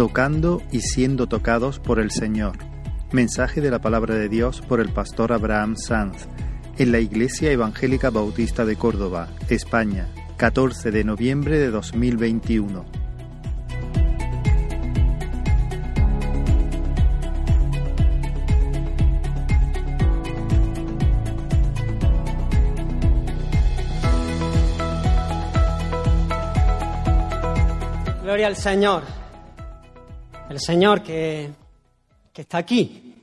tocando y siendo tocados por el Señor. Mensaje de la palabra de Dios por el pastor Abraham Sanz en la Iglesia Evangélica Bautista de Córdoba, España, 14 de noviembre de 2021. Gloria al Señor, el Señor que, que está aquí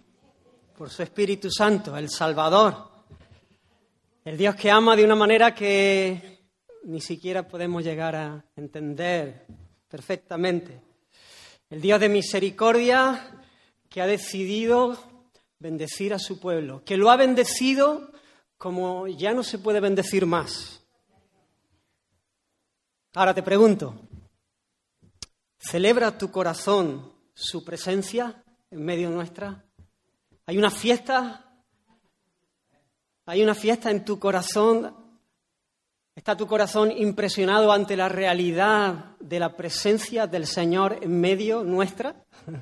por su Espíritu Santo, el Salvador, el Dios que ama de una manera que ni siquiera podemos llegar a entender perfectamente. El Dios de misericordia que ha decidido bendecir a su pueblo, que lo ha bendecido como ya no se puede bendecir más. Ahora te pregunto, ¿celebra tu corazón su presencia en medio nuestra? ¿Hay una fiesta hay una fiesta en tu corazón. ¿Está tu corazón impresionado ante la realidad de la presencia del Señor en medio nuestra?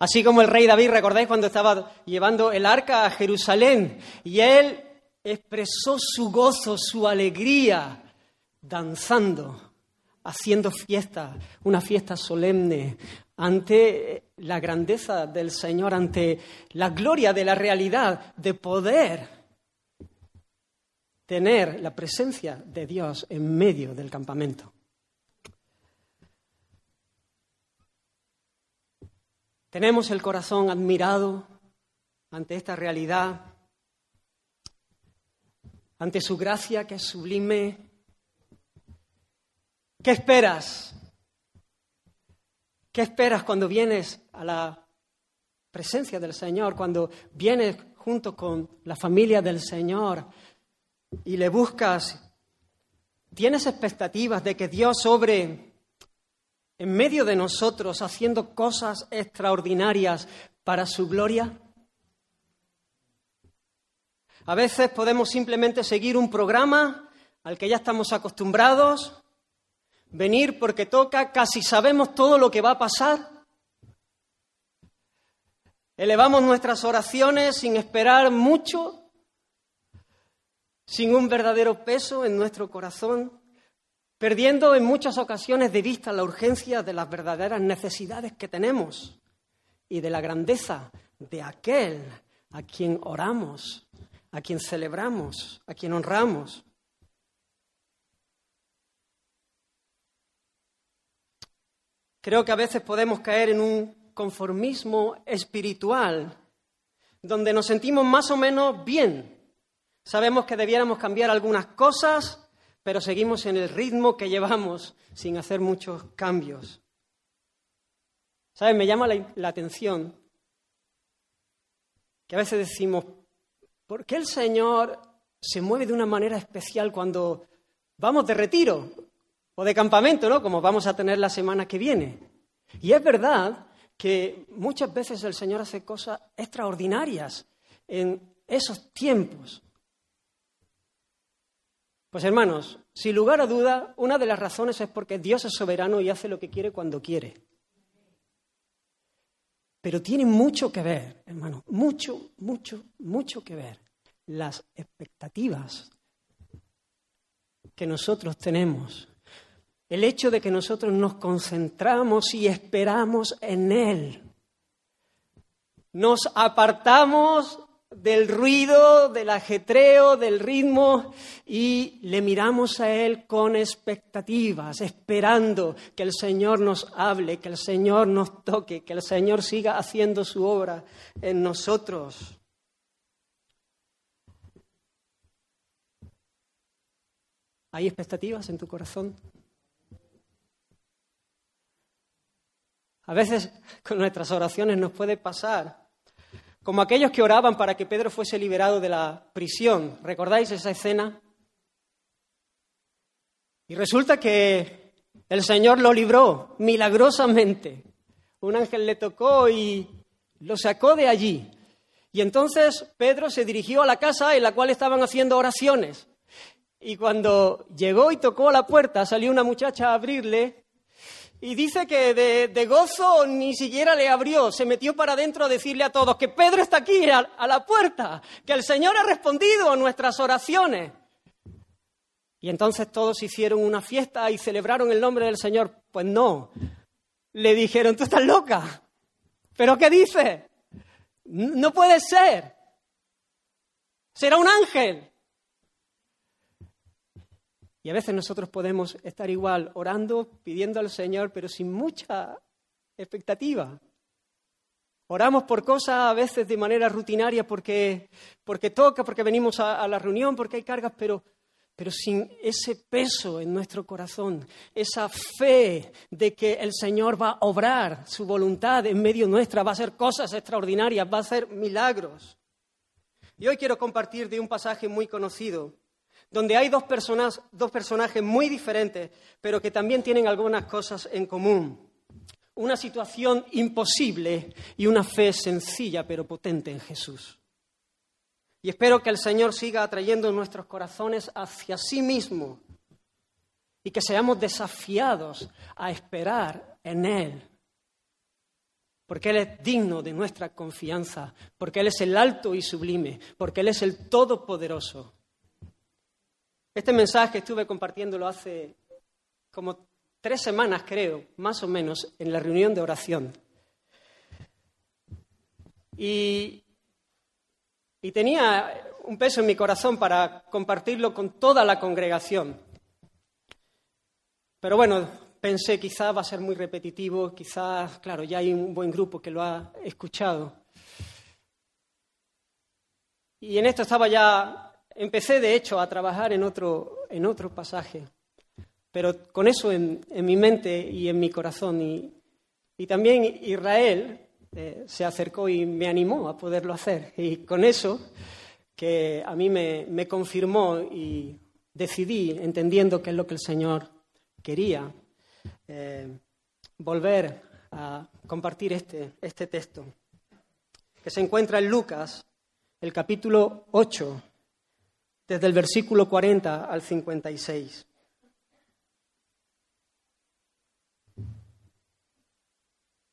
Así como el rey David, ¿recordáis cuando estaba llevando el arca a Jerusalén? Y él expresó su gozo, su alegría, danzando, haciendo fiesta, una fiesta solemne, ante la grandeza del Señor, ante la gloria de la realidad de poder tener la presencia de Dios en medio del campamento. Tenemos el corazón admirado ante esta realidad, ante su gracia que es sublime. ¿Qué esperas? ¿Qué esperas cuando vienes a la presencia del Señor, cuando vienes junto con la familia del Señor y le buscas, ¿tienes expectativas de que Dios obre en medio de nosotros haciendo cosas extraordinarias para su gloria? A veces podemos simplemente seguir un programa al que ya estamos acostumbrados, venir porque toca, casi sabemos todo lo que va a pasar. Elevamos nuestras oraciones sin esperar mucho sin un verdadero peso en nuestro corazón, perdiendo en muchas ocasiones de vista la urgencia de las verdaderas necesidades que tenemos y de la grandeza de aquel a quien oramos, a quien celebramos, a quien honramos. Creo que a veces podemos caer en un conformismo espiritual donde nos sentimos más o menos bien Sabemos que debiéramos cambiar algunas cosas, pero seguimos en el ritmo que llevamos sin hacer muchos cambios. ¿Sabes? Me llama la, atención que a veces decimos, ¿por qué el Señor se mueve de una manera especial cuando vamos de retiro o de campamento, ¿no? Como vamos a tener la semana que viene. Y es verdad que muchas veces el Señor hace cosas extraordinarias en esos tiempos. Pues hermanos, sin lugar a duda, una de las razones es porque Dios es soberano y hace lo que quiere cuando quiere. Pero tiene mucho que ver, hermano, mucho, mucho, mucho que ver las expectativas que nosotros tenemos. El hecho de que nosotros nos concentramos y esperamos en Él. Nos apartamos del ruido, del ajetreo, del ritmo y le miramos a Él con expectativas, esperando que el Señor nos hable, que el Señor nos toque, que el Señor siga haciendo su obra en nosotros. ¿Hay expectativas en tu corazón? A veces con nuestras oraciones nos puede pasar como aquellos que oraban para que Pedro fuese liberado de la prisión. ¿Recordáis esa escena? Y resulta que el Señor lo libró milagrosamente. Un ángel le tocó y lo sacó de allí. Y entonces Pedro se dirigió a la casa en la cual estaban haciendo oraciones. Y cuando llegó y tocó a la puerta, salió una muchacha a abrirle Y dice que de, gozo ni siquiera le abrió, se metió para adentro a decirle a todos que Pedro está aquí a, a la puerta, que el Señor ha respondido a nuestras oraciones. Y entonces todos hicieron una fiesta y celebraron el nombre del Señor. Pues no, le dijeron, tú estás loca. ¿Pero qué dices? No puede ser. Será un ángel. Y a veces nosotros podemos estar igual orando, pidiendo al Señor, pero sin mucha expectativa. Oramos por cosas a veces de manera rutinaria porque, porque toca, porque venimos a, la reunión, porque hay cargas, pero, pero sin ese peso en nuestro corazón, esa fe de que el Señor va a obrar su voluntad en medio nuestra, va a hacer cosas extraordinarias, va a hacer milagros. Y hoy quiero compartir de un pasaje muy conocido donde hay dos, personas, dos personajes muy diferentes, pero que también tienen algunas cosas en común. Una situación imposible y una fe sencilla pero potente en Jesús. Y espero que el Señor siga atrayendo nuestros corazones hacia sí mismo y que seamos desafiados a esperar en Él. Porque Él es digno de nuestra confianza, porque Él es el alto y sublime, porque Él es el todopoderoso. Este mensaje estuve compartiéndolo hace como tres semanas, creo, más o menos, en la reunión de oración. Y, tenía un peso en mi corazón para compartirlo con toda la congregación. Pero bueno, pensé quizás va a ser muy repetitivo, quizás, claro, ya hay un buen grupo que lo ha escuchado. Y en esto estaba ya Empecé, de hecho, a trabajar en otro, en otro pasaje, pero con eso en, mi mente y en mi corazón. Y, también Israel eh, se acercó y me animó a poderlo hacer. Y con eso, que a mí me, confirmó y decidí, entendiendo qué es lo que el Señor quería, eh, volver a compartir este, este texto, que se encuentra en Lucas, el capítulo 8, desde el versículo 40 al 56.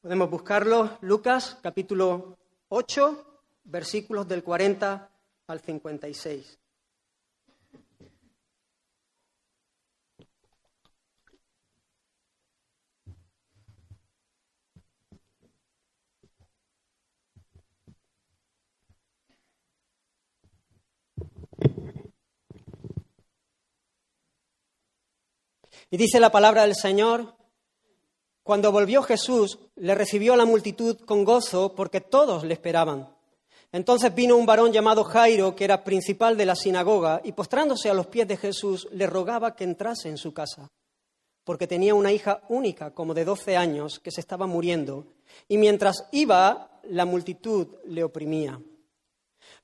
Podemos buscarlo, Lucas capítulo 8, versículos del 40 al 56. Y dice la palabra del Señor, cuando volvió Jesús, le recibió la multitud con gozo porque todos le esperaban. Entonces vino un varón llamado Jairo, que era principal de la sinagoga, y postrándose a los pies de Jesús, le rogaba que entrase en su casa, porque tenía una hija única, como de doce años, que se estaba muriendo, y mientras iba, la multitud le oprimía.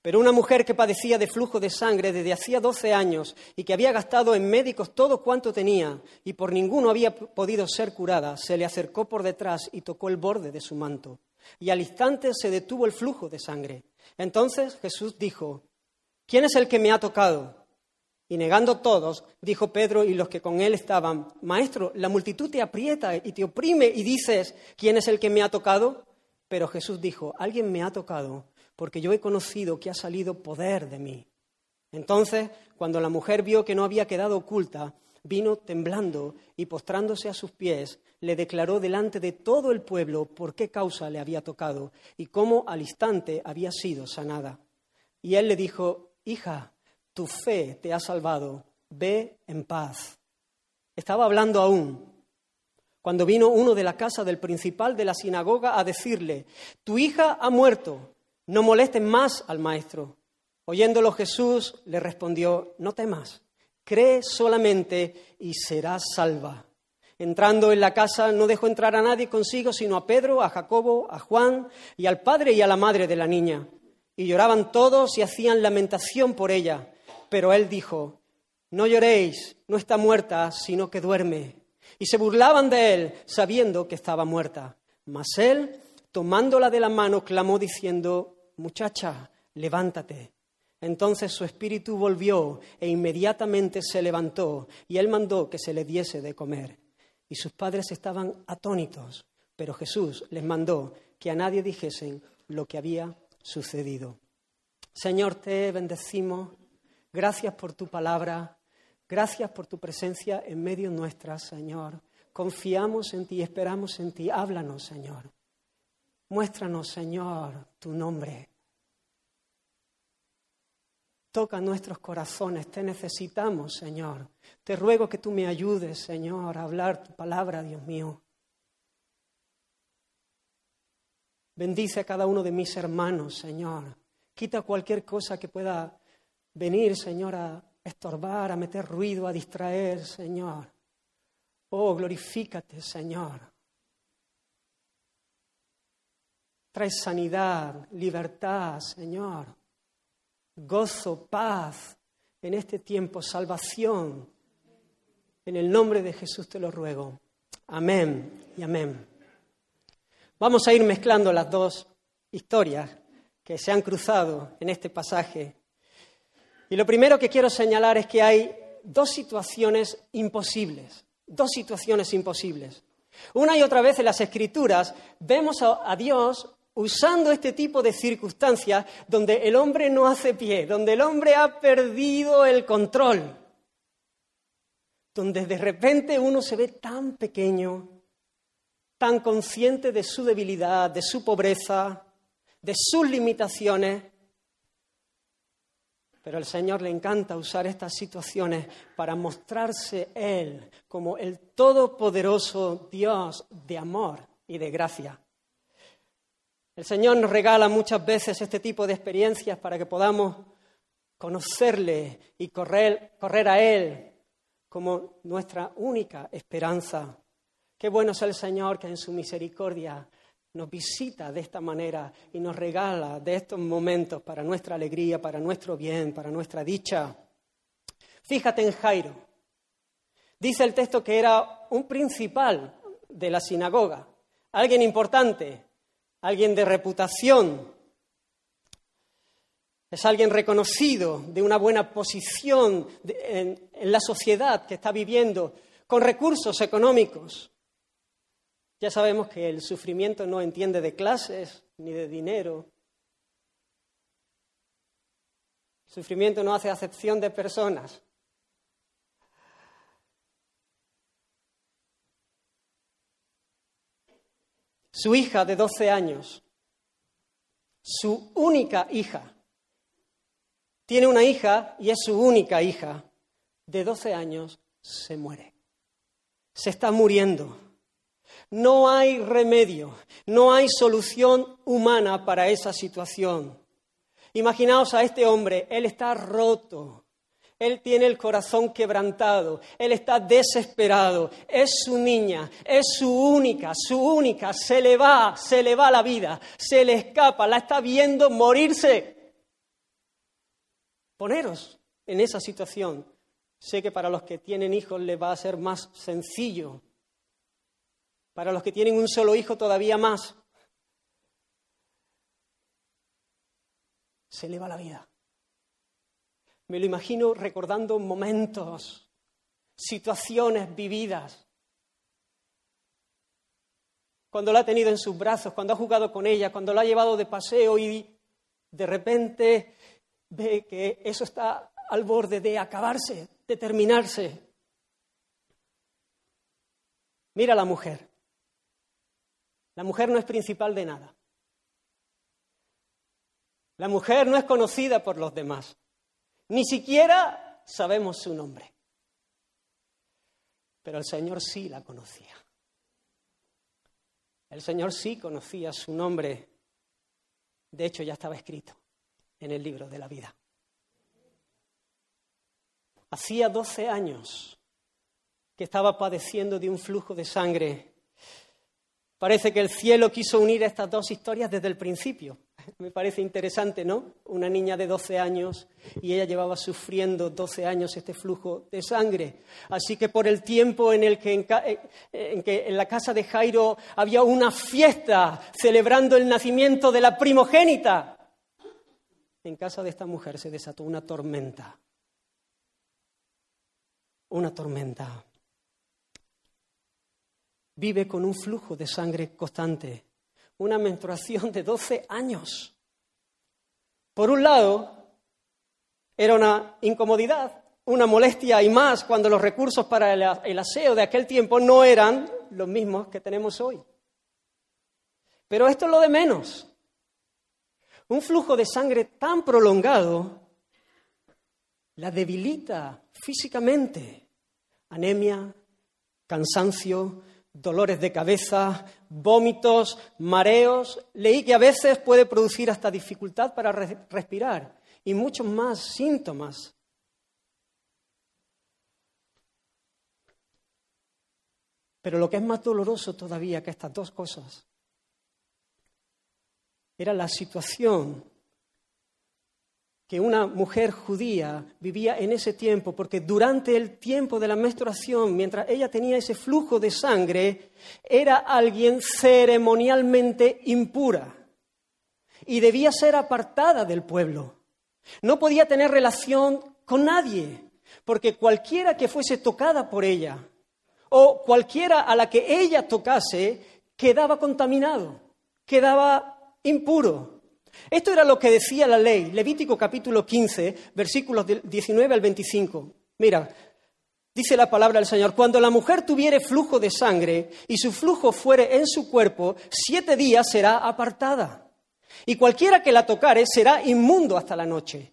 Pero una mujer que padecía de flujo de sangre desde hacía doce años y que había gastado en médicos todo cuanto tenía y por ninguno había podido ser curada, se le acercó por detrás y tocó el borde de su manto. Y al instante se detuvo el flujo de sangre. Entonces Jesús dijo, ¿quién es el que me ha tocado? Y negando todos, dijo Pedro y los que con él estaban, Maestro, la multitud te aprieta y te oprime y dices, ¿quién es el que me ha tocado? Pero Jesús dijo, alguien me ha tocado porque yo he conocido que ha salido poder de mí. Entonces, cuando la mujer vio que no había quedado oculta, vino temblando y postrándose a sus pies, le declaró delante de todo el pueblo por qué causa le había tocado y cómo al instante había sido sanada. Y él le dijo, Hija, tu fe te ha salvado, ve en paz. Estaba hablando aún cuando vino uno de la casa del principal de la sinagoga a decirle, Tu hija ha muerto no molesten más al maestro. Oyéndolo Jesús le respondió, no temas, cree solamente y serás salva. Entrando en la casa no dejó entrar a nadie consigo, sino a Pedro, a Jacobo, a Juan y al padre y a la madre de la niña. Y lloraban todos y hacían lamentación por ella. Pero él dijo, no lloréis, no está muerta, sino que duerme. Y se burlaban de él, sabiendo que estaba muerta. Mas él, tomándola de la mano, clamó diciendo, muchacha, levántate. Entonces su espíritu volvió e inmediatamente se levantó y él mandó que se le diese de comer. y sus padres estaban atónitos, pero Jesús les mandó que a nadie dijesen lo que había sucedido. Señor, te bendecimos. Gracias por tu palabra. Gracias por tu presencia en medio nuestra, Señor. Confiamos en ti, esperamos en ti. Háblanos, Señor. Muéstranos, Señor, tu nombre. Toca nuestros corazones, te necesitamos, Señor. Te ruego que tú me ayudes, Señor, a hablar tu palabra, Dios mío. Bendice a cada uno de mis hermanos, Señor. Quita cualquier cosa que pueda venir, Señor, a estorbar, a meter ruido, a distraer, Señor. Oh, glorifícate, Señor. Trae sanidad, libertad, Señor gozo, paz en este tiempo, salvación. En el nombre de Jesús te lo ruego. Amén y amén. Vamos a ir mezclando las dos historias que se han cruzado en este pasaje. Y lo primero que quiero señalar es que hay dos situaciones imposibles, dos situaciones imposibles. Una y otra vez en las Escrituras vemos a, Dios usando este tipo de circunstancias donde el hombre no hace pie, donde el hombre ha perdido el control, donde de repente uno se ve tan pequeño, tan consciente de su debilidad, de su pobreza, de sus limitaciones. Pero al Señor le encanta usar estas situaciones para mostrarse Él como el todopoderoso Dios de amor y de gracia. El Señor nos regala muchas veces este tipo de experiencias para que podamos conocerle y correr, correr a Él como nuestra única esperanza. Qué bueno es el Señor que en su misericordia nos visita de esta manera y nos regala de estos momentos para nuestra alegría, para nuestro bien, para nuestra dicha. Fíjate en Jairo. Dice el texto que era un principal de la sinagoga, alguien importante, alguien de reputación, es alguien reconocido, de una buena posición en, en la sociedad que está viviendo, con recursos económicos. Ya sabemos que el sufrimiento no entiende de clases ni de dinero. El sufrimiento no hace acepción de personas. Su hija de 12 años, su única hija, tiene una hija y es su única hija, de 12 años, se muere. Se está muriendo. No hay remedio, no hay solución humana para esa situación. Imaginaos a este hombre, él está roto, él tiene el corazón quebrantado, Él está desesperado, es su niña, es su única, su única, se le va, se le va la vida, se le escapa, la está viendo morirse. Poneros en esa situación. Sé que para los que tienen hijos les va a ser más sencillo, para los que tienen un solo hijo todavía más. Se le va la vida. Me lo imagino recordando momentos, situaciones vividas. Cuando la ha tenido en sus brazos, cuando ha jugado con ella, cuando la ha llevado de paseo y de repente ve que eso está al borde de acabarse, de terminarse. Mira la mujer. La mujer no es principal de nada. La mujer no es conocida por los demás. Ni siquiera sabemos su nombre. Pero el Señor sí la conocía. El Señor sí conocía su nombre. De hecho, ya estaba escrito en el libro de la vida. Hacía doce años que estaba padeciendo de un flujo de sangre Parece que el cielo quiso unir estas dos historias desde el principio. Me parece interesante, ¿no? Una niña de 12 años y ella llevaba sufriendo 12 años este flujo de sangre. Así que por el tiempo en el que en, eh, en, que en la casa de Jairo había una fiesta celebrando el nacimiento de la primogénita, en casa de esta mujer se desató una tormenta. Una tormenta. vive con un flujo de sangre constante, una menstruación de 12 años. Por un lado, era una incomodidad, una molestia y más cuando los recursos para el aseo de aquel tiempo no eran los mismos que tenemos hoy. Pero esto es lo de menos. Un flujo de sangre tan prolongado la debilita físicamente. Anemia, cansancio, dolores de cabeza, vómitos, mareos. Leí que a veces puede producir hasta dificultad para respirar y muchos más síntomas. Pero lo que es más doloroso todavía que estas dos cosas era la situación que una mujer judía vivía en ese tiempo, porque durante el tiempo de la menstruación, mientras ella tenía ese flujo de sangre, era alguien ceremonialmente impura y debía ser apartada del pueblo. No podía tener relación con nadie, porque cualquiera que fuese tocada por ella o cualquiera a la que ella tocase quedaba contaminado, quedaba impuro. Esto era lo que decía la ley, Levítico capítulo 15, versículos 19 al 25. Mira, dice la palabra del Señor, cuando la mujer tuviere flujo de sangre y su flujo fuere en su cuerpo, siete días será apartada. Y cualquiera que la tocare será inmundo hasta la noche.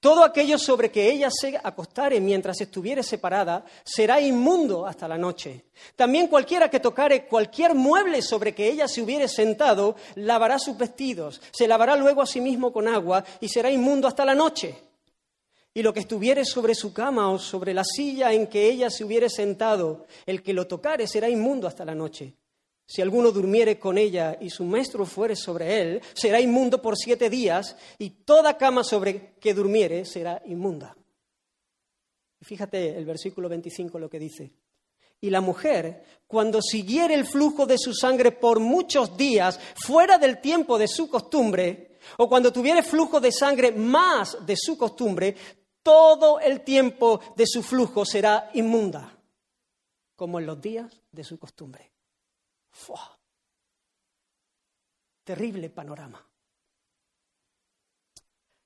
Todo aquello sobre que ella se acostare mientras estuviere separada será inmundo hasta la noche. También cualquiera que tocare cualquier mueble sobre que ella se hubiere sentado lavará sus vestidos, se lavará luego a sí mismo con agua y será inmundo hasta la noche. Y lo que estuviere sobre su cama o sobre la silla en que ella se hubiere sentado, el que lo tocare será inmundo hasta la noche. Si alguno durmiere con ella y su maestro fuere sobre él, será inmundo por siete días, y toda cama sobre que durmiere será inmunda. Fíjate el versículo 25 lo que dice. Y la mujer, cuando siguiere el flujo de su sangre por muchos días, fuera del tiempo de su costumbre, o cuando tuviere flujo de sangre más de su costumbre, todo el tiempo de su flujo será inmunda, como en los días de su costumbre. Terrible panorama.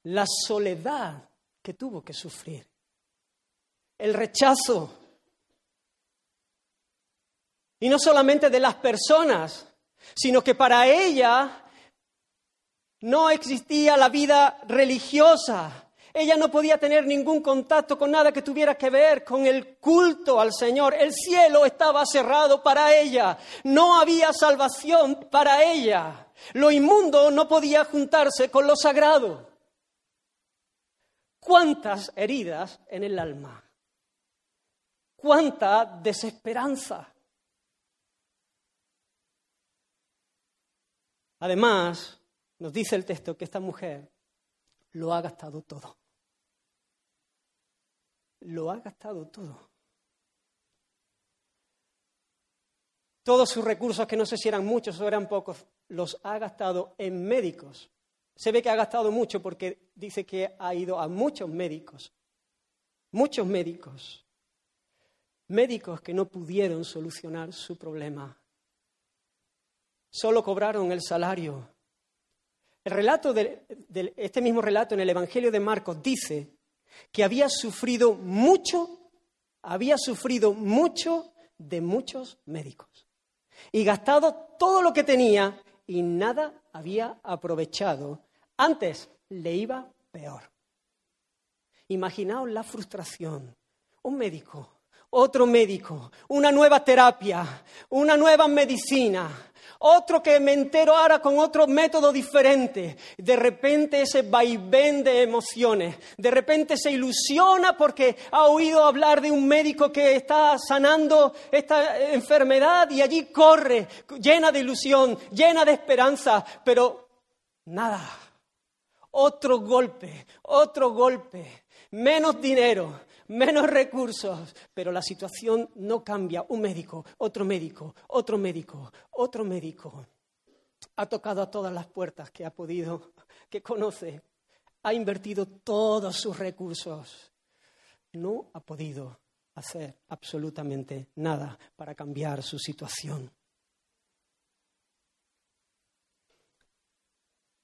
La soledad que tuvo que sufrir. El rechazo. Y no solamente de las personas, sino que para ella no existía la vida religiosa, ella no podía tener ningún contacto con nada que tuviera que ver con el culto al Señor. El cielo estaba cerrado para ella. No había salvación para ella. Lo inmundo no podía juntarse con lo sagrado. ¿Cuántas heridas en el alma? ¿Cuánta desesperanza? Además, nos dice el texto que esta mujer lo ha gastado todo lo ha gastado todo. Todos sus recursos, que no sé si eran muchos o eran pocos, los ha gastado en médicos. Se ve que ha gastado mucho porque dice que ha ido a muchos médicos. Muchos médicos. Médicos que no pudieron solucionar su problema. Solo cobraron el salario. El relato de, este mismo relato en el Evangelio de Marcos dice que había sufrido mucho, había sufrido mucho de muchos médicos y gastado todo lo que tenía y nada había aprovechado. Antes le iba peor. Imaginaos la frustración. Un médico, otro médico, una nueva terapia, una nueva medicina, otro que me entero ahora con otro método diferente. De repente ese vaivén de emociones, de repente se ilusiona porque ha oído hablar de un médico que está sanando esta enfermedad y allí corre, llena de ilusión, llena de esperanza, pero nada. Otro golpe, otro golpe, menos dinero, menos recursos, pero la situación no cambia. Un médico, otro médico, otro médico, otro médico. Ha tocado a todas las puertas que ha podido, que conoce. Ha invertido todos sus recursos. No ha podido hacer absolutamente nada para cambiar su situación.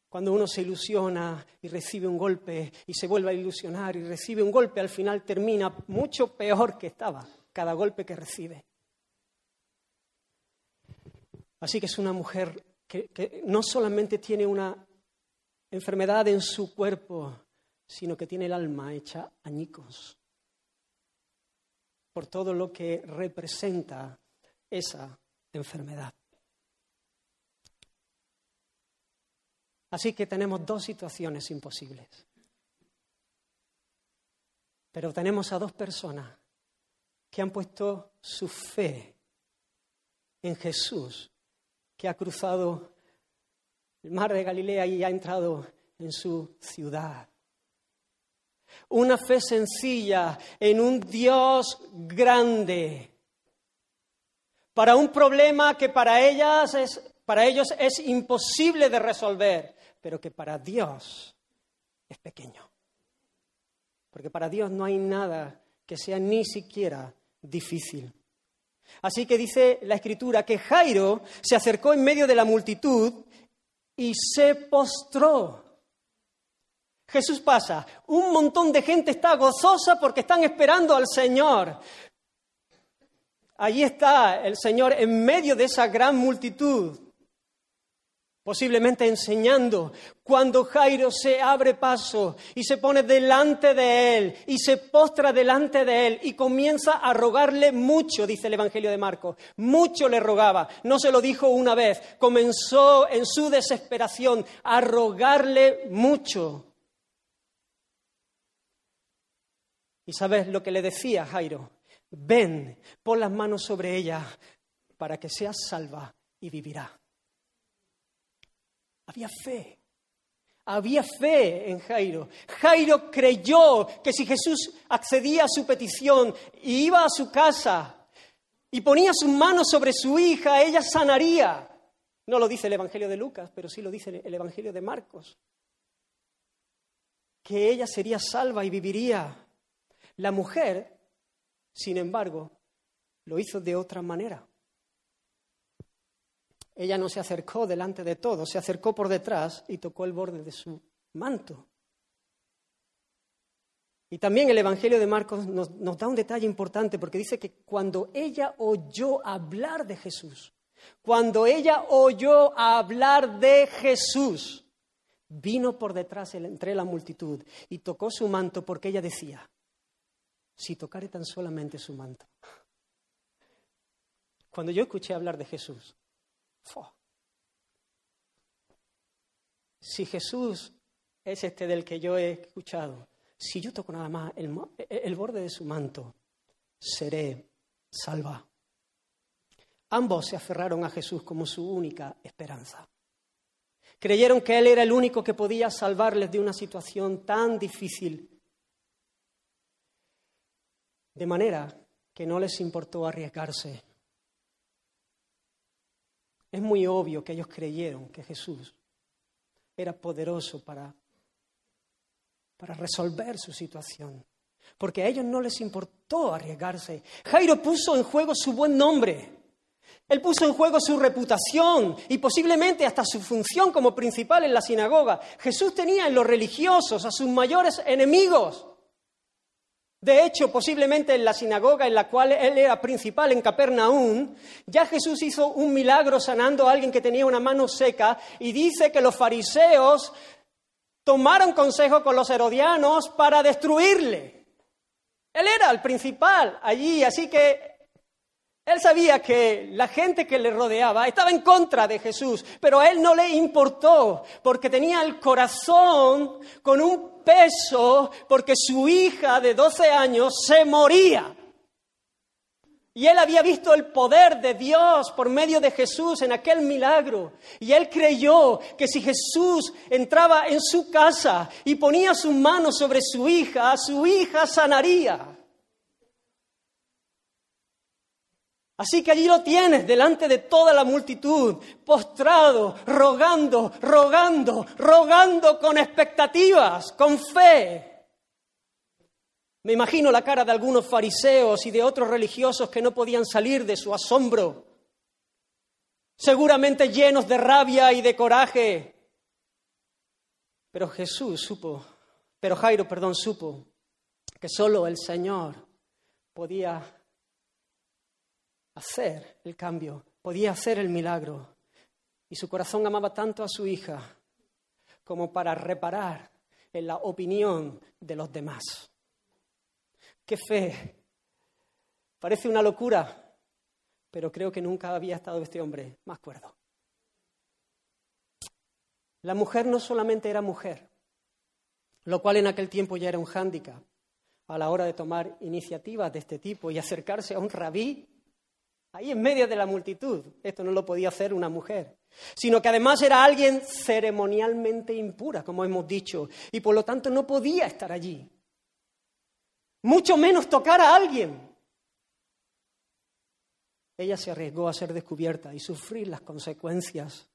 Cuando uno se ilusiona y recibe un golpe y se vuelve a ilusionar y recibe un golpe, al final termina mucho peor que estaba cada golpe que recibe. Así que es una mujer que, no solamente tiene una enfermedad en su cuerpo, sino que tiene el alma hecha añicos por todo lo que representa esa enfermedad. Así que tenemos dos situaciones imposibles. Pero tenemos a dos personas que han puesto su fe en Jesús, que ha cruzado el mar de Galilea y ha entrado en su ciudad. Una fe sencilla en un Dios grande para un problema que para, ellas es, para ellos es imposible de resolver, pero que para Dios es pequeño. Porque para Dios no hay nada que sea ni siquiera difícil. Así que dice la escritura que Jairo se acercó en medio de la multitud y se postró. Jesús pasa, un montón de gente está gozosa porque están esperando al Señor. Allí está el Señor en medio de esa gran multitud posiblemente enseñando, cuando Jairo se abre paso y se pone delante de él y se postra delante de él y comienza a rogarle mucho, dice el Evangelio de Marcos, mucho le rogaba, no se lo dijo una vez, comenzó en su desesperación a rogarle mucho. ¿Y sabes lo que le decía Jairo? Ven, pon las manos sobre ella para que seas salva y vivirá. Había fe. Había fe en Jairo. Jairo creyó que si Jesús accedía a su petición y iba a su casa y ponía sus manos sobre su hija, ella sanaría. No lo dice el Evangelio de Lucas, pero sí lo dice el Evangelio de Marcos. Que ella sería salva y viviría. La mujer, sin embargo, lo hizo de otra manera. Ella no se acercó delante de todo, se acercó por detrás y tocó el borde de su manto. Y también el Evangelio de Marcos nos, nos, da un detalle importante porque dice que cuando ella oyó hablar de Jesús, cuando ella oyó hablar de Jesús, vino por detrás entre la multitud y tocó su manto porque ella decía, si tocare tan solamente su manto. Cuando yo escuché hablar de Jesús, si Jesús es este del que yo he escuchado, si yo toco nada más el, borde de su manto, seré salva. Ambos se aferraron a Jesús como su única esperanza. Creyeron que Él era el único que podía salvarles de una situación tan difícil. De manera que no les importó arriesgarse es muy obvio que ellos creyeron que Jesús era poderoso para, para resolver su situación, porque a ellos no les importó arriesgarse. Jairo puso en juego su buen nombre. Él puso en juego su reputación y posiblemente hasta su función como principal en la sinagoga. Jesús tenía en los religiosos a sus mayores enemigos. De hecho, posiblemente en la sinagoga en la cual él era principal, en Capernaum, ya Jesús hizo un milagro sanando a alguien que tenía una mano seca y dice que los fariseos tomaron consejo con los herodianos para destruirle. Él era el principal allí, así que él sabía que la gente que le rodeaba estaba en contra de Jesús, pero a él no le importó porque tenía el corazón con un peso porque su hija de 12 años se moría. Y él había visto el poder de Dios por medio de Jesús en aquel milagro. Y él creyó que si Jesús entraba en su casa y ponía su mano sobre su hija, su hija sanaría. Así que allí lo tienes delante de toda la multitud, postrado, rogando, rogando, rogando con expectativas, con fe. Me imagino la cara de algunos fariseos y de otros religiosos que no podían salir de su asombro, seguramente llenos de rabia y de coraje. Pero Jesús supo, pero Jairo, perdón, supo que solo el Señor podía hacer el cambio, podía hacer el milagro. Y su corazón amaba tanto a su hija como para reparar en la opinión de los demás. ¡Qué fe! Parece una locura, pero creo que nunca había estado este hombre más cuerdo. La mujer no solamente era mujer, lo cual en aquel tiempo ya era un hándicap a la hora de tomar iniciativas de este tipo y acercarse a un rabí ahí en medio de la multitud. Esto no lo podía hacer una mujer, sino que además era alguien ceremonialmente impura, como hemos dicho, y por lo tanto no podía estar allí mucho menos tocar a alguien. Ella se arriesgó a ser descubierta y sufrir las consecuencias.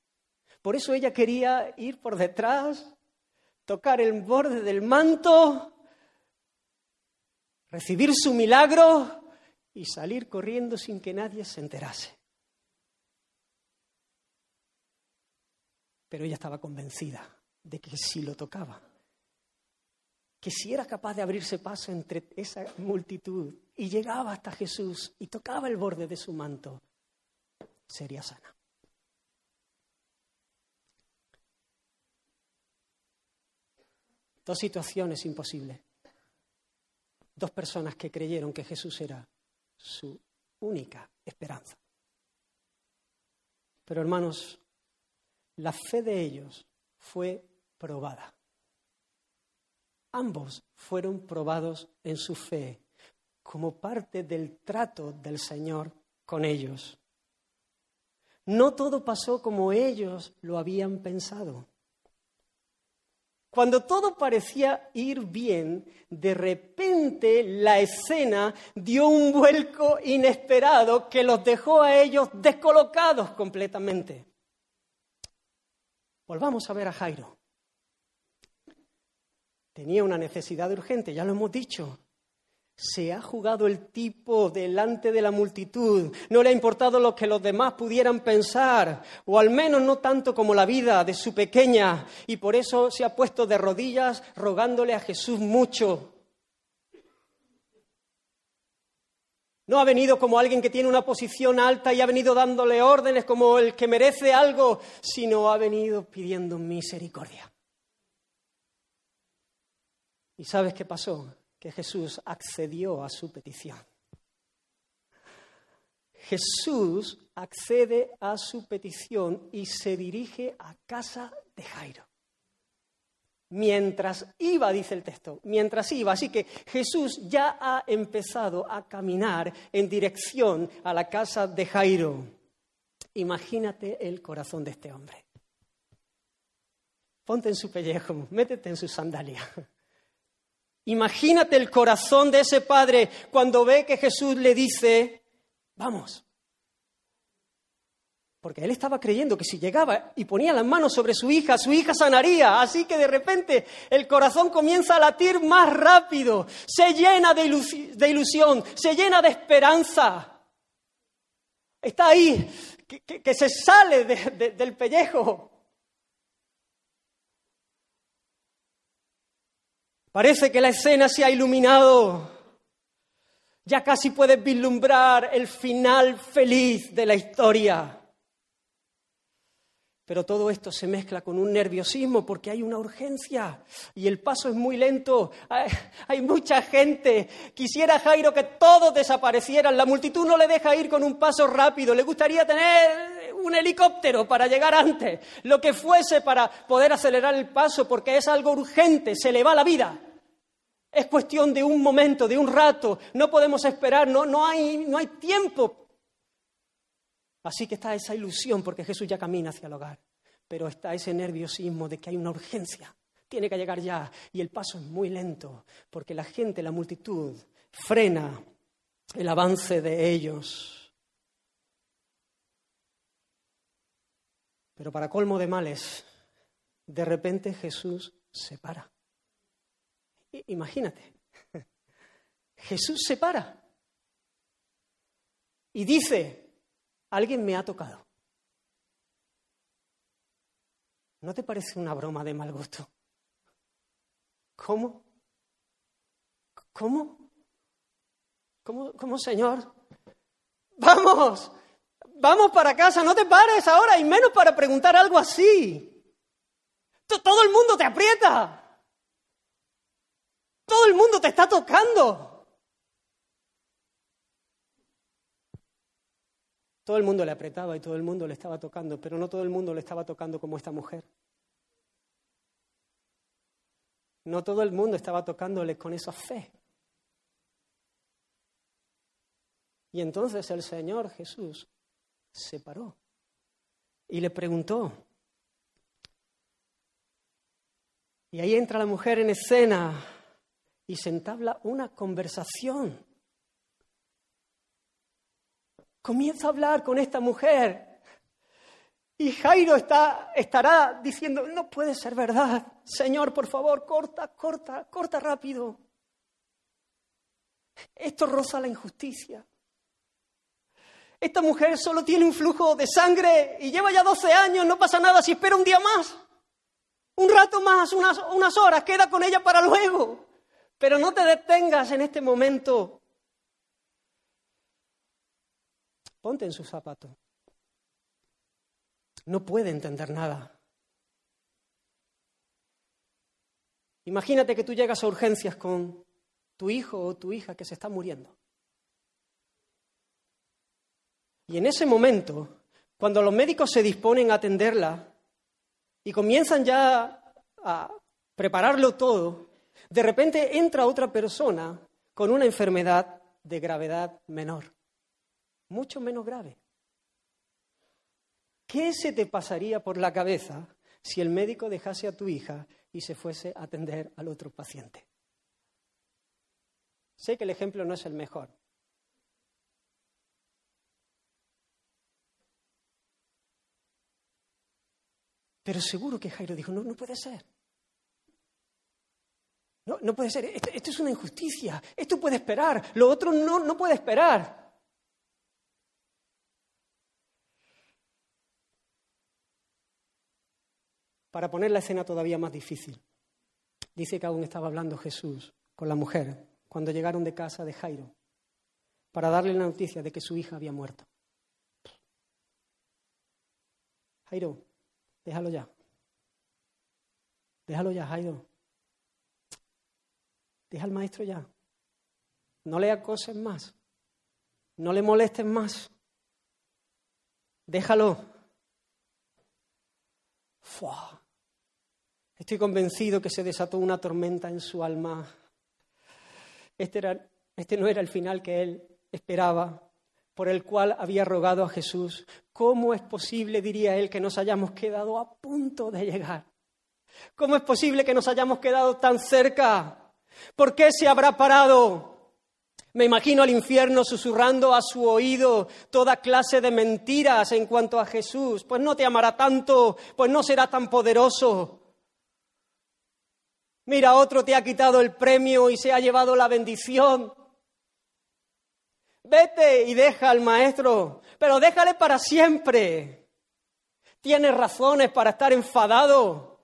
Por eso ella quería ir por detrás, tocar el borde del manto, recibir su milagro y salir corriendo sin que nadie se enterase. Pero ella estaba convencida de que si lo tocaba, que si era capaz de abrirse paso entre esa multitud y llegaba hasta Jesús y tocaba el borde de su manto, sería sana. Dos situaciones imposibles. Dos personas que creyeron que Jesús era su única esperanza. Pero hermanos, la fe de ellos fue probada. Ambos fueron probados en su fe como parte del trato del Señor con ellos. No todo pasó como ellos lo habían pensado. Cuando todo parecía ir bien, de repente la escena dio un vuelco inesperado que los dejó a ellos descolocados completamente. Volvamos a ver a Jairo. Tenía una necesidad urgente, ya lo hemos dicho. Se ha jugado el tipo delante de la multitud. No le ha importado lo que los demás pudieran pensar, o al menos no tanto como la vida de su pequeña, y por eso se ha puesto de rodillas rogándole a Jesús mucho. No ha venido como alguien que tiene una posición alta y ha venido dándole órdenes como el que merece algo, sino ha venido pidiendo misericordia. ¿Y sabes qué pasó? Que Jesús accedió a su petición. Jesús accede a su petición y se dirige a casa de Jairo. Mientras iba, dice el texto, mientras iba. Así que Jesús ya ha empezado a caminar en dirección a la casa de Jairo. Imagínate el corazón de este hombre. Ponte en su pellejo, métete en su sandalia. Imagínate el corazón de ese padre cuando ve que Jesús le dice, vamos. Porque él estaba creyendo que si llegaba y ponía las manos sobre su hija, su hija sanaría. Así que de repente el corazón comienza a latir más rápido, se llena de, ilusión, se llena de esperanza. Está ahí, que, se sale del pellejo. Parece que la escena se ha iluminado. Ya casi puedes vislumbrar el final feliz de la historia. Pero todo esto se mezcla con un nerviosismo porque hay una urgencia y el paso es muy lento. Hay, mucha gente. Quisiera Jairo que todos desaparecieran. La multitud no le deja ir con un paso rápido. Le gustaría tener un helicóptero para llegar antes. Lo que fuese para poder acelerar el paso porque es algo urgente. Se le va la vida. Es cuestión de un momento, de un rato. No podemos esperar. No, no, hay, no hay tiempo Así que está esa ilusión porque Jesús ya camina hacia el hogar, pero está ese nerviosismo de que hay una urgencia, tiene que llegar ya. Y el paso es muy lento porque la gente, la multitud, frena el avance de ellos. Pero para colmo de males, de repente Jesús se para. Imagínate, Jesús se para. Y dice, alguien me ha tocado. ¿No te parece una broma de mal gusto? ¿Cómo? ¿Cómo? ¿Cómo, cómo Señor? Vamos, vamos para casa, no te pares ahora, y menos para preguntar algo así. Todo el mundo te aprieta. Todo el mundo te está tocando. Todo el mundo le apretaba y todo el mundo le estaba tocando, pero no todo el mundo le estaba tocando como esta mujer. No todo el mundo estaba tocándole con esa fe. Y entonces el Señor Jesús se paró y le preguntó. Y ahí entra la mujer en escena y se entabla una conversación. Comienza a hablar con esta mujer. Y Jairo está, estará diciendo, no puede ser verdad. Señor, por favor, corta, corta, corta rápido. Esto roza la injusticia. Esta mujer solo tiene un flujo de sangre y lleva ya 12 años, no pasa nada si espera un día más. Un rato más, unas, unas horas, queda con ella para luego. Pero no te detengas en este momento. Ponte en su zapato. No puede entender nada. Imagínate que tú llegas a urgencias con tu hijo o tu hija que se está muriendo. Y en ese momento, cuando los médicos se disponen a atenderla y comienzan ya a prepararlo todo, de repente entra otra persona con una enfermedad de gravedad menor, mucho menos grave. ¿Qué se te pasaría por la cabeza si el médico dejase a tu hija y se fuese a atender al otro paciente? Sé que el ejemplo no es el mejor, Pero seguro que Jairo dijo, no, no puede ser. No, no puede ser, esto, es una injusticia, esto puede esperar, lo otro no, no puede esperar. Para poner la escena todavía más difícil, dice que aún estaba hablando Jesús con la mujer cuando llegaron de casa de Jairo para darle la noticia de que su hija había muerto. Jairo, Déjalo ya. Déjalo ya, Jairo. Deja al maestro ya. No le acoses más. No le molestes más. Déjalo. Estoy convencido que se desató una tormenta en su alma. Este, este no era el final que él esperaba por el cual había rogado a Jesús. ¿Cómo es posible, diría él, que nos hayamos quedado a punto de llegar? ¿Cómo es posible que nos hayamos quedado tan cerca? ¿Por qué se habrá parado? Me imagino al infierno susurrando a su oído toda clase de mentiras en cuanto a Jesús. Pues no te amará tanto, pues no será tan poderoso. Mira, otro te ha quitado el premio y se ha llevado la bendición. Vete y deja al maestro, pero déjale para siempre. Tienes razones para estar enfadado.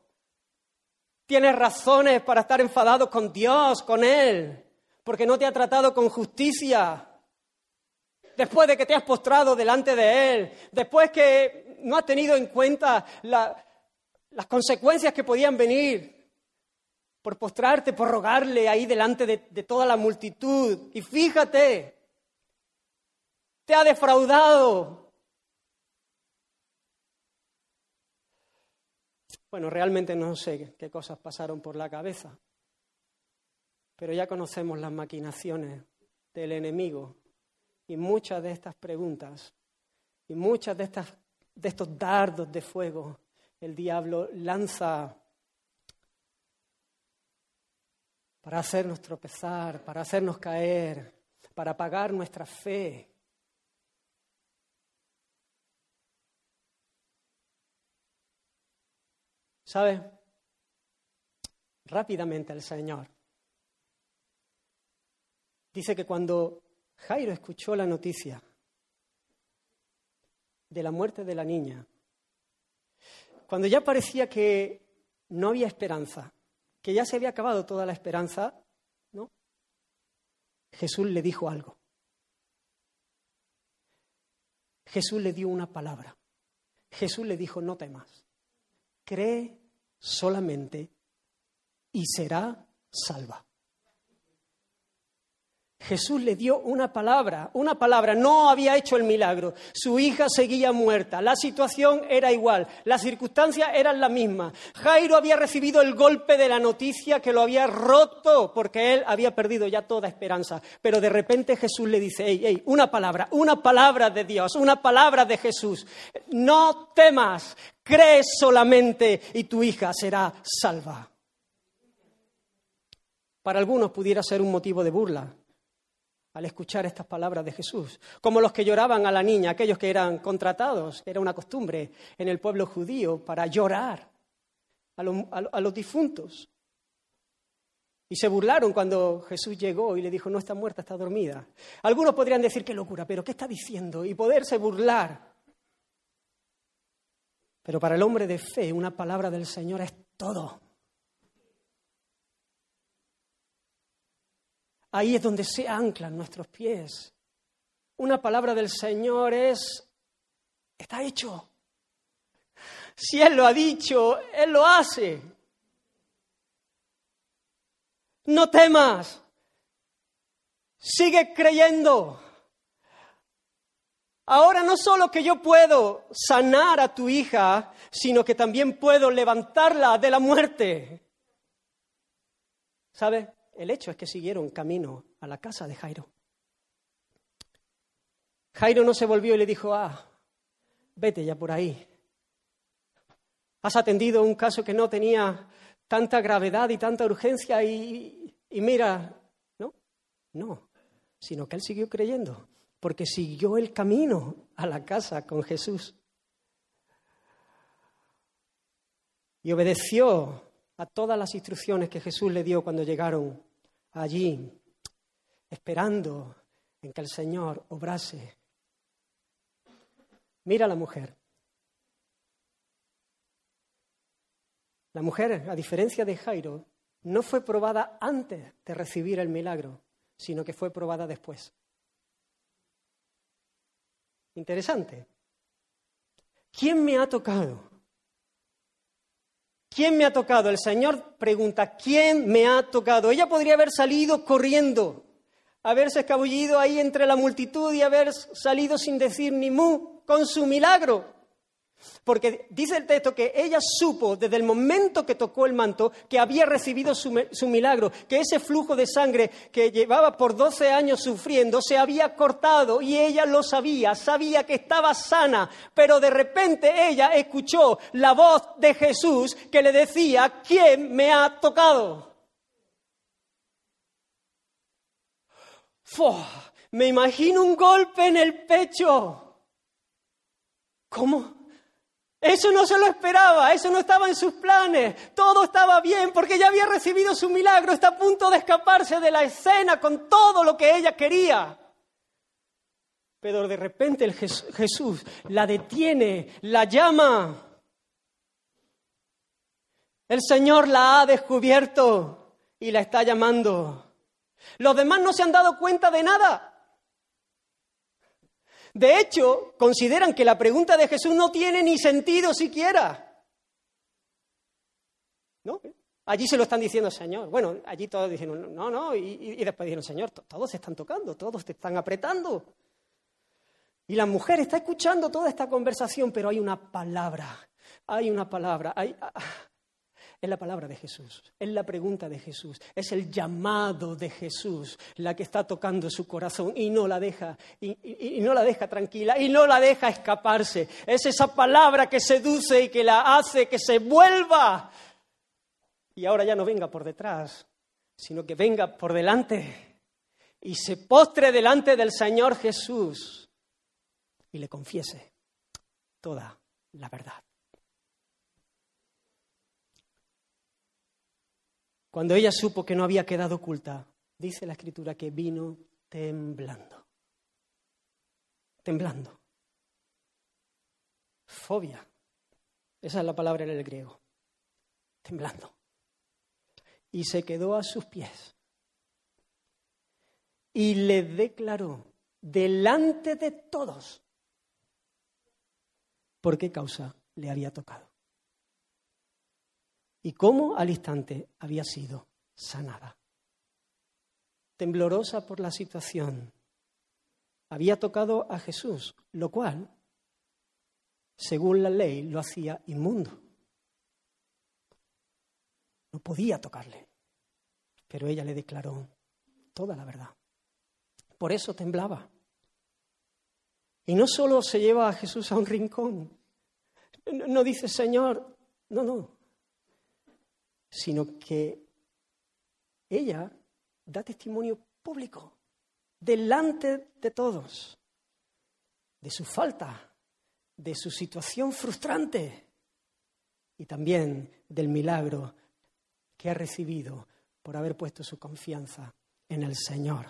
Tienes razones para estar enfadado con Dios, con Él, porque no te ha tratado con justicia. Después de que te has postrado delante de Él, después que no has tenido en cuenta las consecuencias que podían venir por postrarte, por rogarle ahí delante de toda la multitud. Y fíjate, te ha defraudado. Bueno, realmente no sé qué cosas pasaron por la cabeza, pero ya conocemos las maquinaciones del enemigo y muchas de estas preguntas y muchas de, estas, de estos dardos de fuego el diablo lanza para hacernos tropezar, para hacernos caer, para apagar nuestra fe. ¿Sabe? Rápidamente el Señor Dice que cuando Jairo escuchó la noticia de la muerte de la niña, cuando ya parecía que no había esperanza, que ya se había acabado toda la esperanza, ¿no? Jesús le dijo algo. Jesús le dio una palabra. Jesús le dijo, no temas, cree solamente y será salva. Jesús le dio una palabra, una palabra, no había hecho el milagro, su hija seguía muerta, la situación era igual, las circunstancias eran las mismas. Jairo había recibido el golpe de la noticia que lo había roto porque él había perdido ya toda esperanza, pero de repente Jesús le dice, hey, hey, una palabra, una palabra de Dios, una palabra de Jesús, no temas, cree solamente y tu hija será salva. Para algunos pudiera ser un motivo de burla, al escuchar estas palabras de Jesús, como los que lloraban a la niña, aquellos que eran contratados, era una costumbre en el pueblo judío para llorar a, los difuntos. Y se burlaron cuando Jesús llegó y le dijo, no está muerta, está dormida. Algunos podrían decir, qué locura, pero ¿qué está diciendo? Y poderse burlar. Pero para el hombre de fe, una palabra del Señor es todo. Ahí es donde se anclan nuestros pies. Una palabra del Señor es, está hecho. Si Él lo ha dicho, Él lo hace. No temas. Sigue creyendo. Ahora no solo que yo puedo sanar a tu hija, sino que también puedo levantarla de la muerte. ¿Sabe? El hecho es que siguieron camino a la casa de Jairo. Jairo no se volvió y le dijo, ah, vete ya por ahí. Has atendido un caso que no tenía tanta gravedad y tanta urgencia y, y mira, no, no, sino que él siguió creyendo, porque siguió el camino a la casa con Jesús. Y obedeció a todas las instrucciones que Jesús le dio cuando llegaron allí, esperando en que el Señor obrase. Mira a la mujer. La mujer, a diferencia de Jairo, no fue probada antes de recibir el milagro, sino que fue probada después. Interesante. ¿Quién me ha tocado? ¿Quién me ha tocado? El Señor pregunta, ¿quién me ha tocado? Ella podría haber salido corriendo, haberse escabullido ahí entre la multitud y haber salido sin decir ni mu con su milagro. Porque dice el texto que ella supo desde el momento que tocó el manto que había recibido su, milagro, que ese flujo de sangre que llevaba por 12 años sufriendo se había cortado y ella lo sabía, sabía que estaba sana, pero de repente ella escuchó la voz de Jesús que le decía, ¿quién me ha tocado? Me imagino un golpe en el pecho. ¿Cómo? Eso no se lo esperaba, eso no estaba en sus planes, todo estaba bien porque ya había recibido su milagro, está a punto de escaparse de la escena con todo lo que ella quería. Pero de repente el Jesús la detiene, la llama. El Señor la ha descubierto y la está llamando. Los demás no se han dado cuenta de nada. De hecho, consideran que la pregunta de Jesús no tiene ni sentido siquiera. ¿No? Allí se lo están diciendo, Señor. Bueno, allí todos dicen, no, no, y, después dijeron, Señor, todos se están tocando, todos te están apretando. Y la mujer está escuchando toda esta conversación, pero hay una palabra, hay una palabra, hay, es la palabra de Jesús, es la pregunta de Jesús, es el llamado de Jesús la que está tocando su corazón y no la deja y, no la deja tranquila y no la deja escaparse. Es esa palabra que seduce y que la hace que se vuelva y ahora ya no venga por detrás, sino que venga por delante y se postre delante del Señor Jesús y le confiese toda la verdad. Cuando ella supo que no había quedado oculta, dice la escritura que vino temblando. Temblando. Fobia. Esa es la palabra en el griego. Temblando. Y se quedó a sus pies. Y le declaró delante de todos por qué causa le había tocado. Y cómo al instante había sido sanada. Temblorosa por la situación, había tocado a Jesús, lo cual, según la ley, lo hacía inmundo. No podía tocarle, pero ella le declaró toda la verdad. Por eso temblaba. Y no solo se lleva a Jesús a un rincón, no dice Señor, no, no, sino que ella da testimonio público delante de todos de su falta, de su situación frustrante y también del milagro que ha recibido por haber puesto su confianza en el Señor.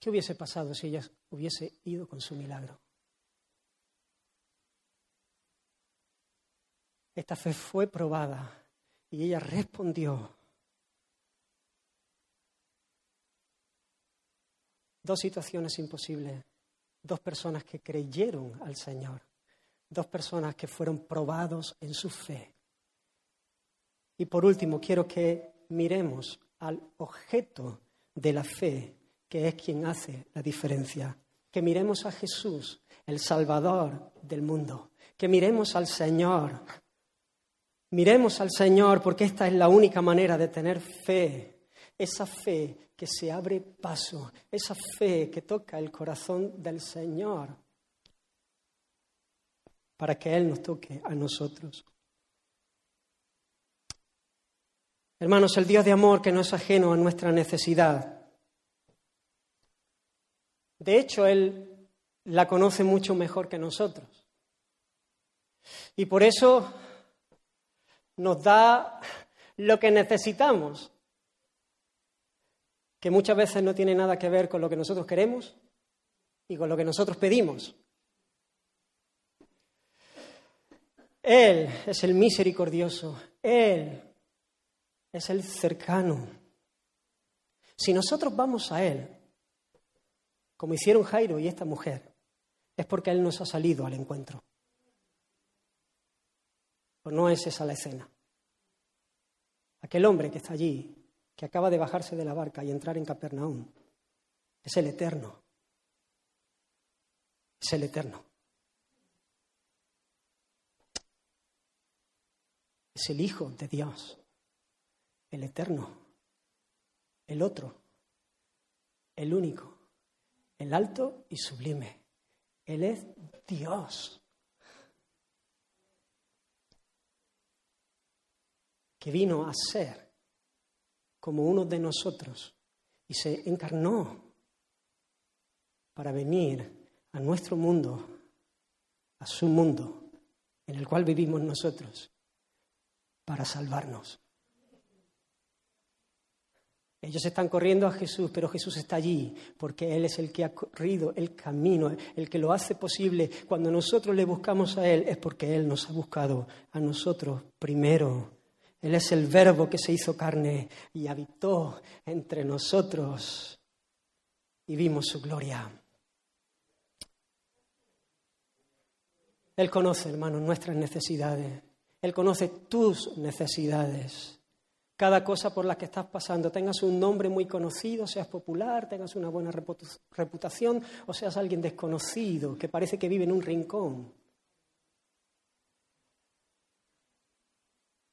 ¿Qué hubiese pasado si ella hubiese ido con su milagro? Esta fe fue probada y ella respondió. Dos situaciones imposibles, dos personas que creyeron al Señor, dos personas que fueron probados en su fe. Y por último, quiero que miremos al objeto de la fe que es quien hace la diferencia. Que miremos a Jesús, el Salvador del mundo. Que miremos al Señor. Miremos al Señor porque esta es la única manera de tener fe. Esa fe que se abre paso, esa fe que toca el corazón del Señor para que Él nos toque a nosotros. Hermanos, el Dios de amor que no es ajeno a nuestra necesidad, de hecho, Él la conoce mucho mejor que nosotros. Y por eso nos da lo que necesitamos, que muchas veces no tiene nada que ver con lo que nosotros queremos y con lo que nosotros pedimos. Él es el misericordioso, Él es el cercano. Si nosotros vamos a Él, como hicieron Jairo y esta mujer, es porque Él nos ha salido al encuentro. ¿O no es esa la escena? Aquel hombre que está allí, que acaba de bajarse de la barca y entrar en Capernaum, es el eterno. Es el eterno. Es el Hijo de Dios, el eterno, el otro, el único el alto y sublime. Él es Dios. Que vino a ser como uno de nosotros y se encarnó para venir a nuestro mundo, a su mundo, en el cual vivimos nosotros, para salvarnos. Ellos están corriendo a Jesús, pero Jesús está allí porque Él es el que ha corrido el camino, el que lo hace posible. Cuando nosotros le buscamos a Él es porque Él nos ha buscado a nosotros primero. Él es el verbo que se hizo carne y habitó entre nosotros y vimos su gloria. Él conoce, hermano, nuestras necesidades. Él conoce tus necesidades cada cosa por la que estás pasando, tengas un nombre muy conocido, seas popular, tengas una buena reputación o seas alguien desconocido que parece que vive en un rincón.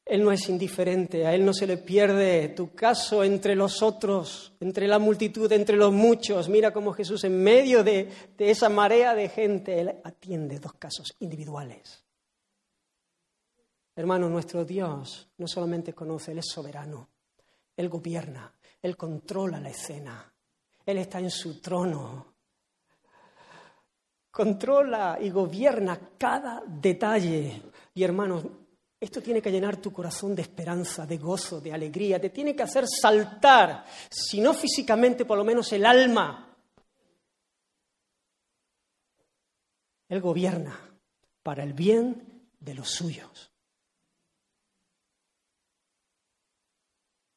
Él no es indiferente, a Él no se le pierde tu caso entre los otros, entre la multitud, entre los muchos. Mira cómo Jesús en medio de, de esa marea de gente, Él atiende dos casos individuales. Hermano, nuestro Dios no solamente conoce, Él es soberano. Él gobierna, Él controla la escena. Él está en su trono. Controla y gobierna cada detalle. Y hermanos, Esto tiene que llenar tu corazón de esperanza, de gozo, de alegría, te tiene que hacer saltar, si no físicamente, por lo menos el alma. Él gobierna para el bien de los suyos,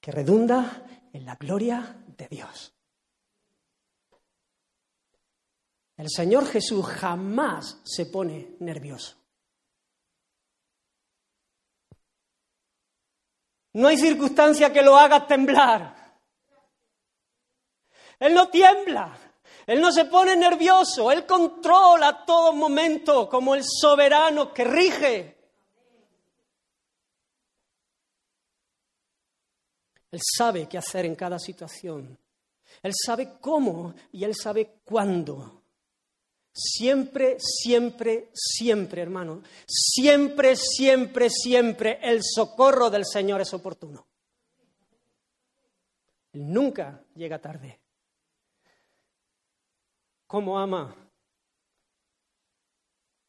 que redunda en la gloria de Dios. El Señor Jesús jamás se pone nervioso. No hay circunstancia que lo haga temblar. Él no tiembla, Él no se pone nervioso, Él controla todo momento como el soberano que rige. Él sabe qué hacer en cada situación. Él sabe cómo y Él sabe cuándo. Siempre, siempre, siempre, hermano, siempre, siempre, siempre el socorro del Señor es oportuno. Nunca llega tarde. ¿Cómo ama?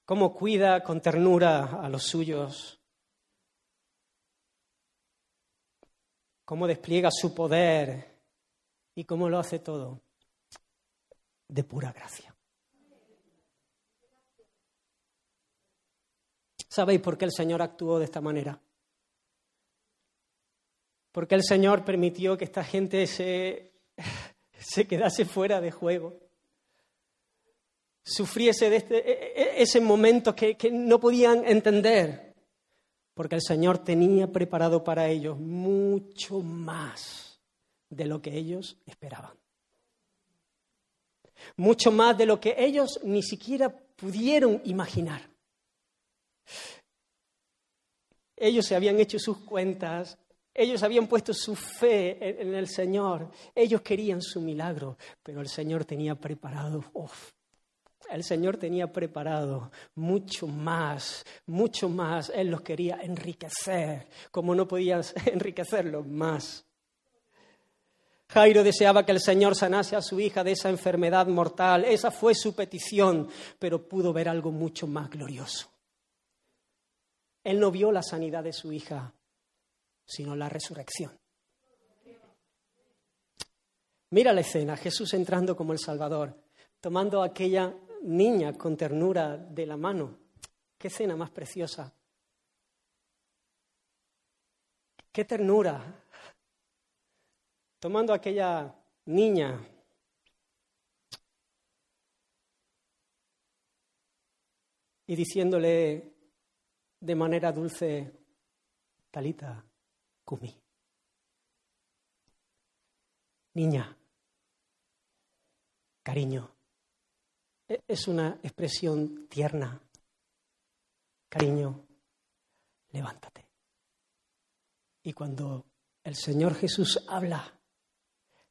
¿Cómo cuida con ternura a los suyos? ¿Cómo despliega su poder? ¿Y cómo lo hace todo? De pura gracia. ¿Sabéis por qué el Señor actuó de esta manera? Porque el Señor permitió que esta gente se, se quedase fuera de juego, sufriese de este, e, e, ese momento que, que no podían entender, porque el Señor tenía preparado para ellos mucho más de lo que ellos esperaban. Mucho más de lo que ellos ni siquiera pudieron imaginar. Ellos se habían hecho sus cuentas, ellos habían puesto su fe en, el Señor, ellos querían su milagro, pero el Señor tenía preparado, el Señor tenía preparado mucho más, mucho más. Él los quería enriquecer, como no podía enriquecerlos más. Jairo deseaba que el Señor sanase a su hija de esa enfermedad mortal. Esa fue su petición, pero pudo ver algo mucho más glorioso. Él no vio la sanidad de su hija, sino la resurrección. Mira la escena, Jesús entrando como el Salvador, tomando a aquella niña con ternura de la mano. Qué escena más preciosa. Qué ternura. Tomando a aquella niña y diciéndole, de manera dulce, Talita Kumi. Niña, cariño, e-, es una expresión tierna. Cariño, levántate. Y cuando el Señor Jesús habla,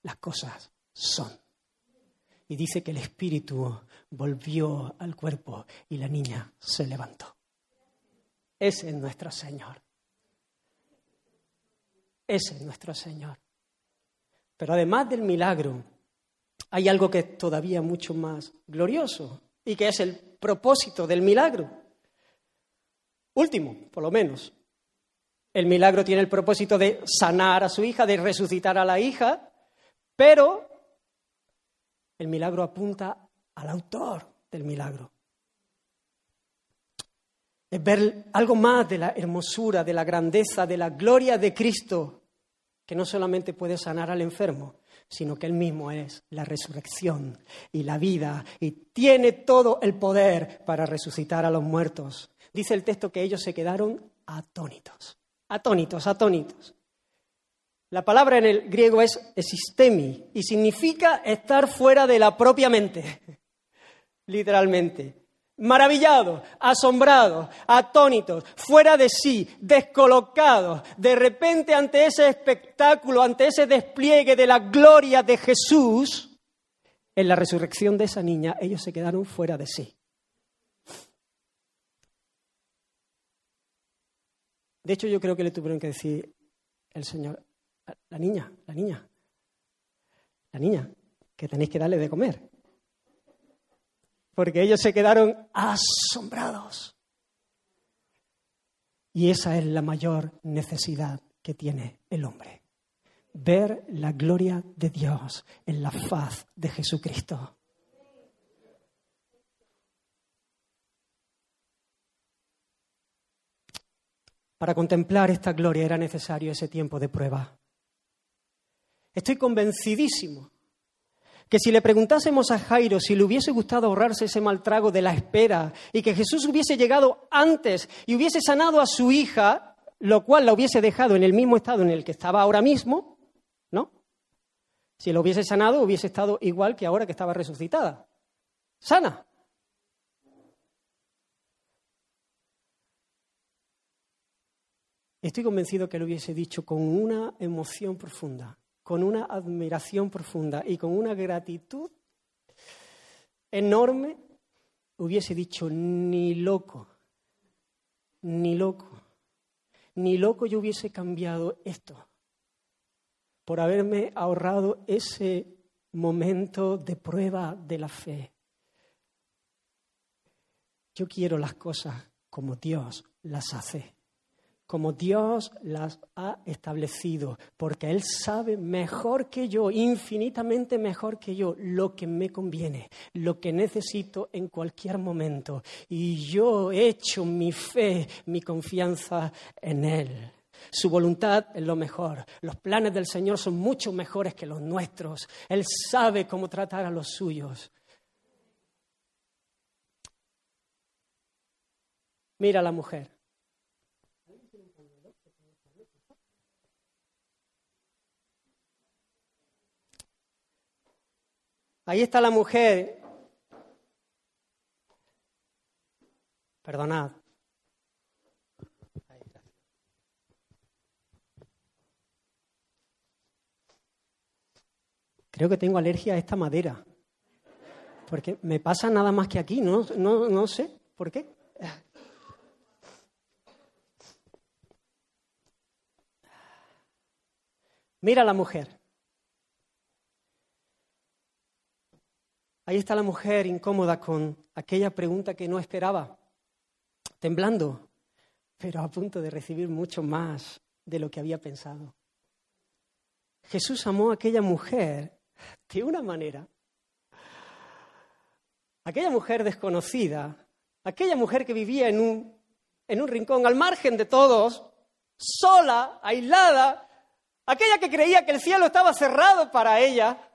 las cosas son. Y dice que el espíritu volvió al cuerpo y la niña se levantó. Ese es nuestro Señor. Ese es nuestro Señor. Pero además del milagro, hay algo que es todavía mucho más glorioso y que es el propósito del milagro. Último, por lo menos. El milagro tiene el propósito de sanar a su hija, de resucitar a la hija, pero el milagro apunta al autor del milagro es ver algo más de la hermosura, de la grandeza, de la gloria de Cristo, que no solamente puede sanar al enfermo, sino que Él mismo es la resurrección y la vida y tiene todo el poder para resucitar a los muertos. Dice el texto que ellos se quedaron atónitos, atónitos, atónitos. La palabra en el griego es esistemi y significa estar fuera de la propia mente, literalmente maravillados, asombrados, atónitos, fuera de sí, descolocados, de repente ante ese espectáculo, ante ese despliegue de la gloria de Jesús, en la resurrección de esa niña, ellos se quedaron fuera de sí. De hecho, yo creo que le tuvieron que decir el Señor, la niña, la niña, la niña, que tenéis que darle de comer porque ellos se quedaron asombrados. Y esa es la mayor necesidad que tiene el hombre. Ver la gloria de Dios en la faz de Jesucristo. Para contemplar esta gloria era necesario ese tiempo de prueba. Estoy convencidísimo que si le preguntásemos a Jairo si le hubiese gustado ahorrarse ese mal trago de la espera y que Jesús hubiese llegado antes y hubiese sanado a su hija, lo cual la hubiese dejado en el mismo estado en el que estaba ahora mismo, ¿no? Si lo hubiese sanado, hubiese estado igual que ahora que estaba resucitada. Sana. Estoy convencido que lo hubiese dicho con una emoción profunda, con una admiración profunda y con una gratitud enorme, hubiese dicho, ni loco, ni loco, ni loco yo hubiese cambiado esto por haberme ahorrado ese momento de prueba de la fe. Yo quiero las cosas como Dios las hace como Dios las ha establecido, porque Él sabe mejor que yo, infinitamente mejor que yo, lo que me conviene, lo que necesito en cualquier momento. Y yo he hecho mi fe, mi confianza en Él. Su voluntad es lo mejor. Los planes del Señor son mucho mejores que los nuestros. Él sabe cómo tratar a los suyos. Mira a la mujer. Ahí está la mujer. Perdonad. Creo que tengo alergia a esta madera. Porque me pasa nada más que aquí, no, no, no sé por qué. Mira la mujer. Ahí está la mujer incómoda con aquella pregunta que no esperaba, temblando, pero a punto de recibir mucho más de lo que había pensado. Jesús amó a aquella mujer de una manera, aquella mujer desconocida, aquella mujer que vivía en un, en un rincón al margen de todos, sola, aislada, aquella que creía que el cielo estaba cerrado para ella,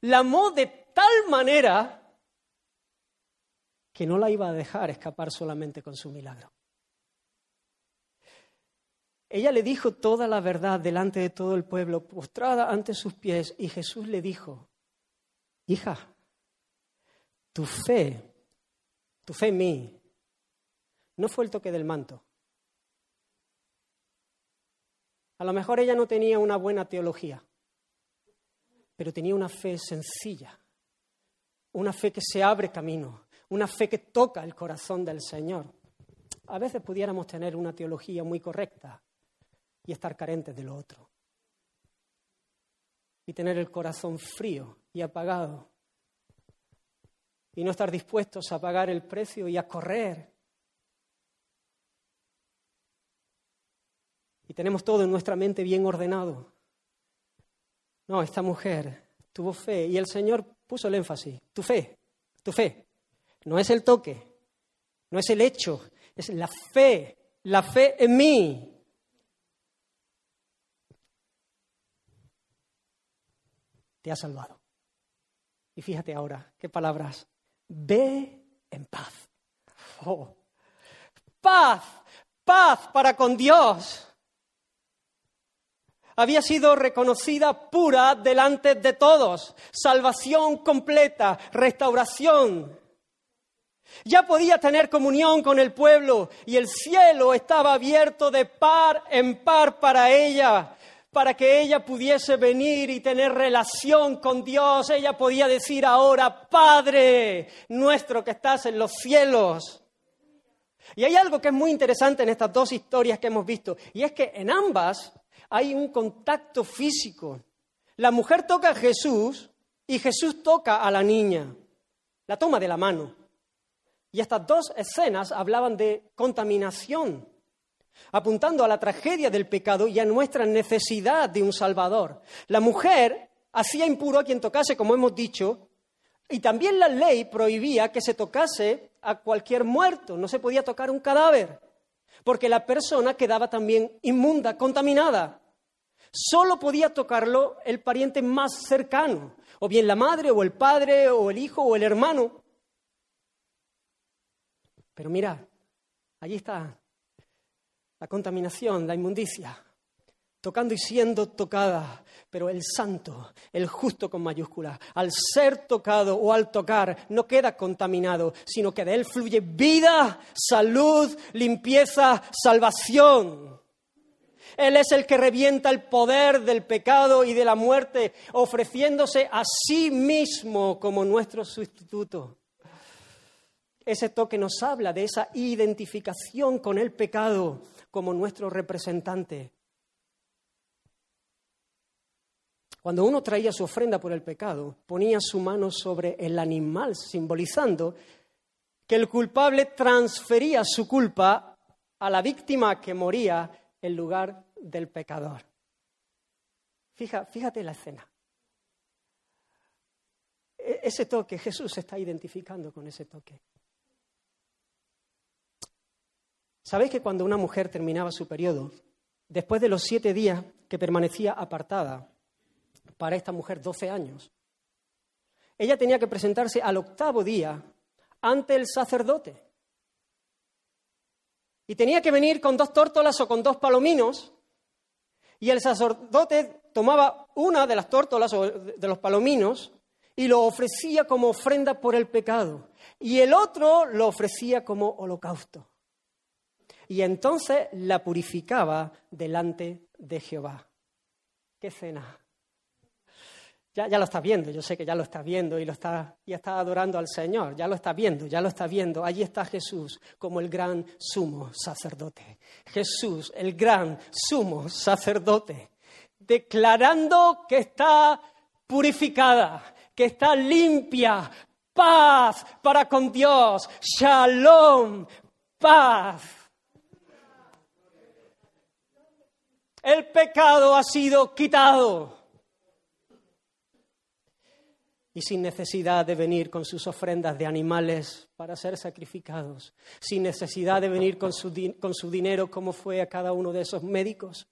la amó de tal manera que no la iba a dejar escapar solamente con su milagro. Ella le dijo toda la verdad delante de todo el pueblo, postrada ante sus pies, y Jesús le dijo, hija, tu fe, tu fe en mí, no fue el toque del manto. A lo mejor ella no tenía una buena teología, pero tenía una fe sencilla una fe que se abre camino, una fe que toca el corazón del Señor. A veces pudiéramos tener una teología muy correcta y estar carentes de lo otro. Y tener el corazón frío y apagado. Y no estar dispuestos a pagar el precio y a correr. Y tenemos todo en nuestra mente bien ordenado. No, esta mujer tuvo fe y el Señor puso el énfasis. Tu fe, tu fe. No es el toque, no es el hecho, es la fe, la fe en mí. Te ha salvado. Y fíjate ahora, qué palabras. Ve en paz. Oh. Paz, paz para con Dios había sido reconocida pura delante de todos. Salvación completa, restauración. Ya podía tener comunión con el pueblo y el cielo estaba abierto de par en par para ella, para que ella pudiese venir y tener relación con Dios. Ella podía decir ahora, Padre nuestro que estás en los cielos. Y hay algo que es muy interesante en estas dos historias que hemos visto, y es que en ambas hay un contacto físico. La mujer toca a Jesús y Jesús toca a la niña, la toma de la mano. Y estas dos escenas hablaban de contaminación apuntando a la tragedia del pecado y a nuestra necesidad de un Salvador. La mujer hacía impuro a quien tocase, como hemos dicho, y también la ley prohibía que se tocase a cualquier muerto, no se podía tocar un cadáver, porque la persona quedaba también inmunda, contaminada. Solo podía tocarlo el pariente más cercano, o bien la madre, o el padre, o el hijo, o el hermano. Pero mira, allí está la contaminación, la inmundicia, tocando y siendo tocada, pero el santo, el justo con mayúscula, al ser tocado o al tocar, no queda contaminado, sino que de él fluye vida, salud, limpieza, salvación. Él es el que revienta el poder del pecado y de la muerte, ofreciéndose a sí mismo como nuestro sustituto. Ese toque nos habla de esa identificación con el pecado como nuestro representante. Cuando uno traía su ofrenda por el pecado, ponía su mano sobre el animal, simbolizando que el culpable transfería su culpa a la víctima que moría en lugar del pecador. fíjate la escena. E-, ese toque, Jesús se está identificando con ese toque. ¿Sabéis que cuando una mujer terminaba su periodo, después de los siete días que permanecía apartada, para esta mujer 12 años, ella tenía que presentarse al octavo día ante el sacerdote. Y tenía que venir con dos tórtolas o con dos palominos, y el sacerdote tomaba una de las tórtolas o de los palominos y lo ofrecía como ofrenda por el pecado, y el otro lo ofrecía como holocausto y entonces la purificaba delante de Jehová. ¿Qué cena? Ya, ya, lo está viendo, yo sé que ya lo está viendo y, lo está, y está adorando al Señor, ya lo está viendo, ya lo está viendo. Allí está Jesús como el gran sumo sacerdote. Jesús, el gran sumo sacerdote, declarando que está purificada, que está limpia, paz para con Dios, shalom, paz El pecado ha sido quitado. Y sin necesidad de venir con sus ofrendas de animales para ser sacrificados, sin necesidad de venir con su, con su dinero como fue a cada uno de esos médicos,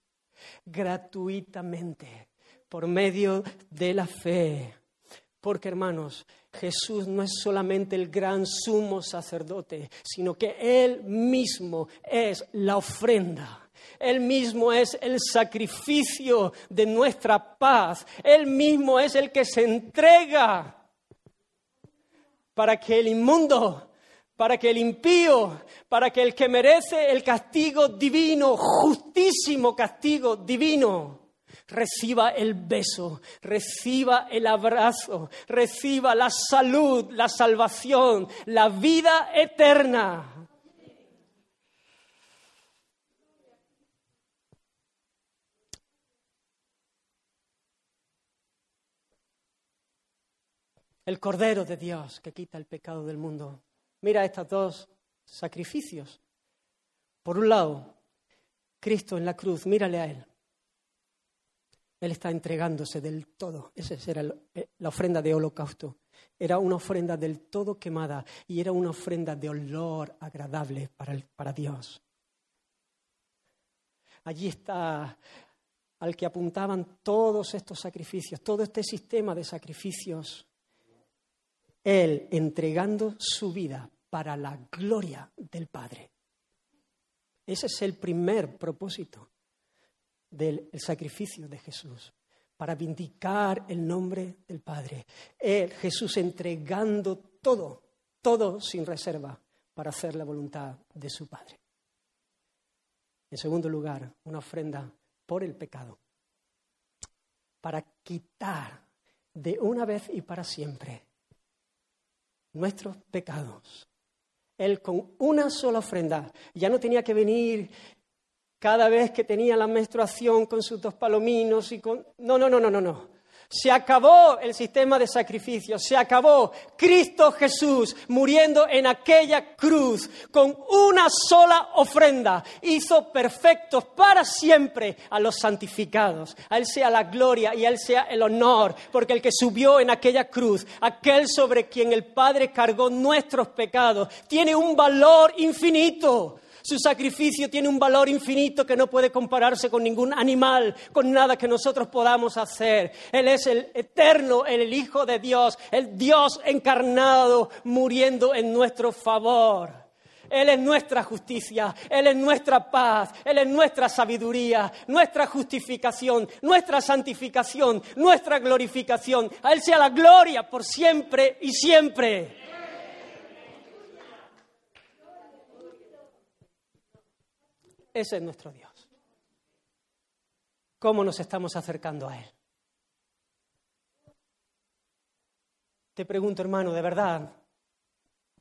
gratuitamente, por medio de la fe. Porque hermanos, Jesús no es solamente el gran sumo sacerdote, sino que Él mismo es la ofrenda él mismo es el sacrificio de nuestra paz. Él mismo es el que se entrega para que el inmundo, para que el impío, para que el que merece el castigo divino, justísimo castigo divino, reciba el beso, reciba el abrazo, reciba la salud, la salvación, la vida eterna. El Cordero de Dios que quita el pecado del mundo. Mira estos dos sacrificios. Por un lado, Cristo en la cruz, mírale a Él. Él está entregándose del todo. Esa era eh, la ofrenda de holocausto. Era una ofrenda del todo quemada y era una ofrenda de olor agradable para, para Dios. Allí está al que apuntaban todos estos sacrificios, todo este sistema de sacrificios él entregando su vida para la gloria del Padre. Ese es el primer propósito del sacrificio de Jesús, para vindicar el nombre del Padre. Él, Jesús entregando todo, todo sin reserva, para hacer la voluntad de su Padre. En segundo lugar, una ofrenda por el pecado, para quitar de una vez y para siempre nuestros pecados. Él con una sola ofrenda ya no tenía que venir cada vez que tenía la menstruación con sus dos palominos y con... No, no, no, no, no, no. Se acabó el sistema de sacrificio, se acabó. Cristo Jesús muriendo en aquella cruz con una sola ofrenda hizo perfectos para siempre a los santificados. A Él sea la gloria y a Él sea el honor, porque el que subió en aquella cruz, aquel sobre quien el Padre cargó nuestros pecados, tiene un valor infinito. Su sacrificio tiene un valor infinito que no puede compararse con ningún animal, con nada que nosotros podamos hacer. Él es el eterno, el Hijo de Dios, el Dios encarnado, muriendo en nuestro favor. Él es nuestra justicia, Él es nuestra paz, Él es nuestra sabiduría, nuestra justificación, nuestra santificación, nuestra glorificación. A Él sea la gloria por siempre y siempre. Ese es nuestro Dios. ¿Cómo nos estamos acercando a Él? Te pregunto, hermano, de verdad,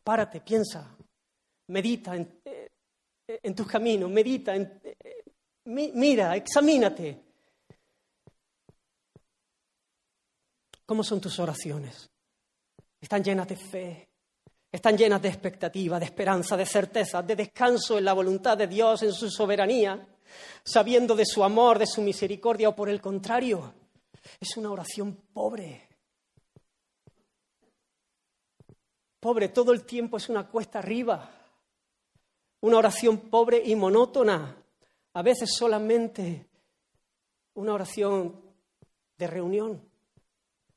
párate, piensa, medita en, eh, tus caminos, medita, eh, mira, examínate. ¿Cómo son tus oraciones? ¿Están llenas de fe? Están llenas de expectativa, de esperanza, de certeza, de descanso en la voluntad de Dios, en su soberanía, sabiendo de su amor, de su misericordia, o por el contrario, es una oración pobre. Pobre, todo el tiempo es una cuesta arriba, una oración pobre y monótona, a veces solamente una oración de reunión,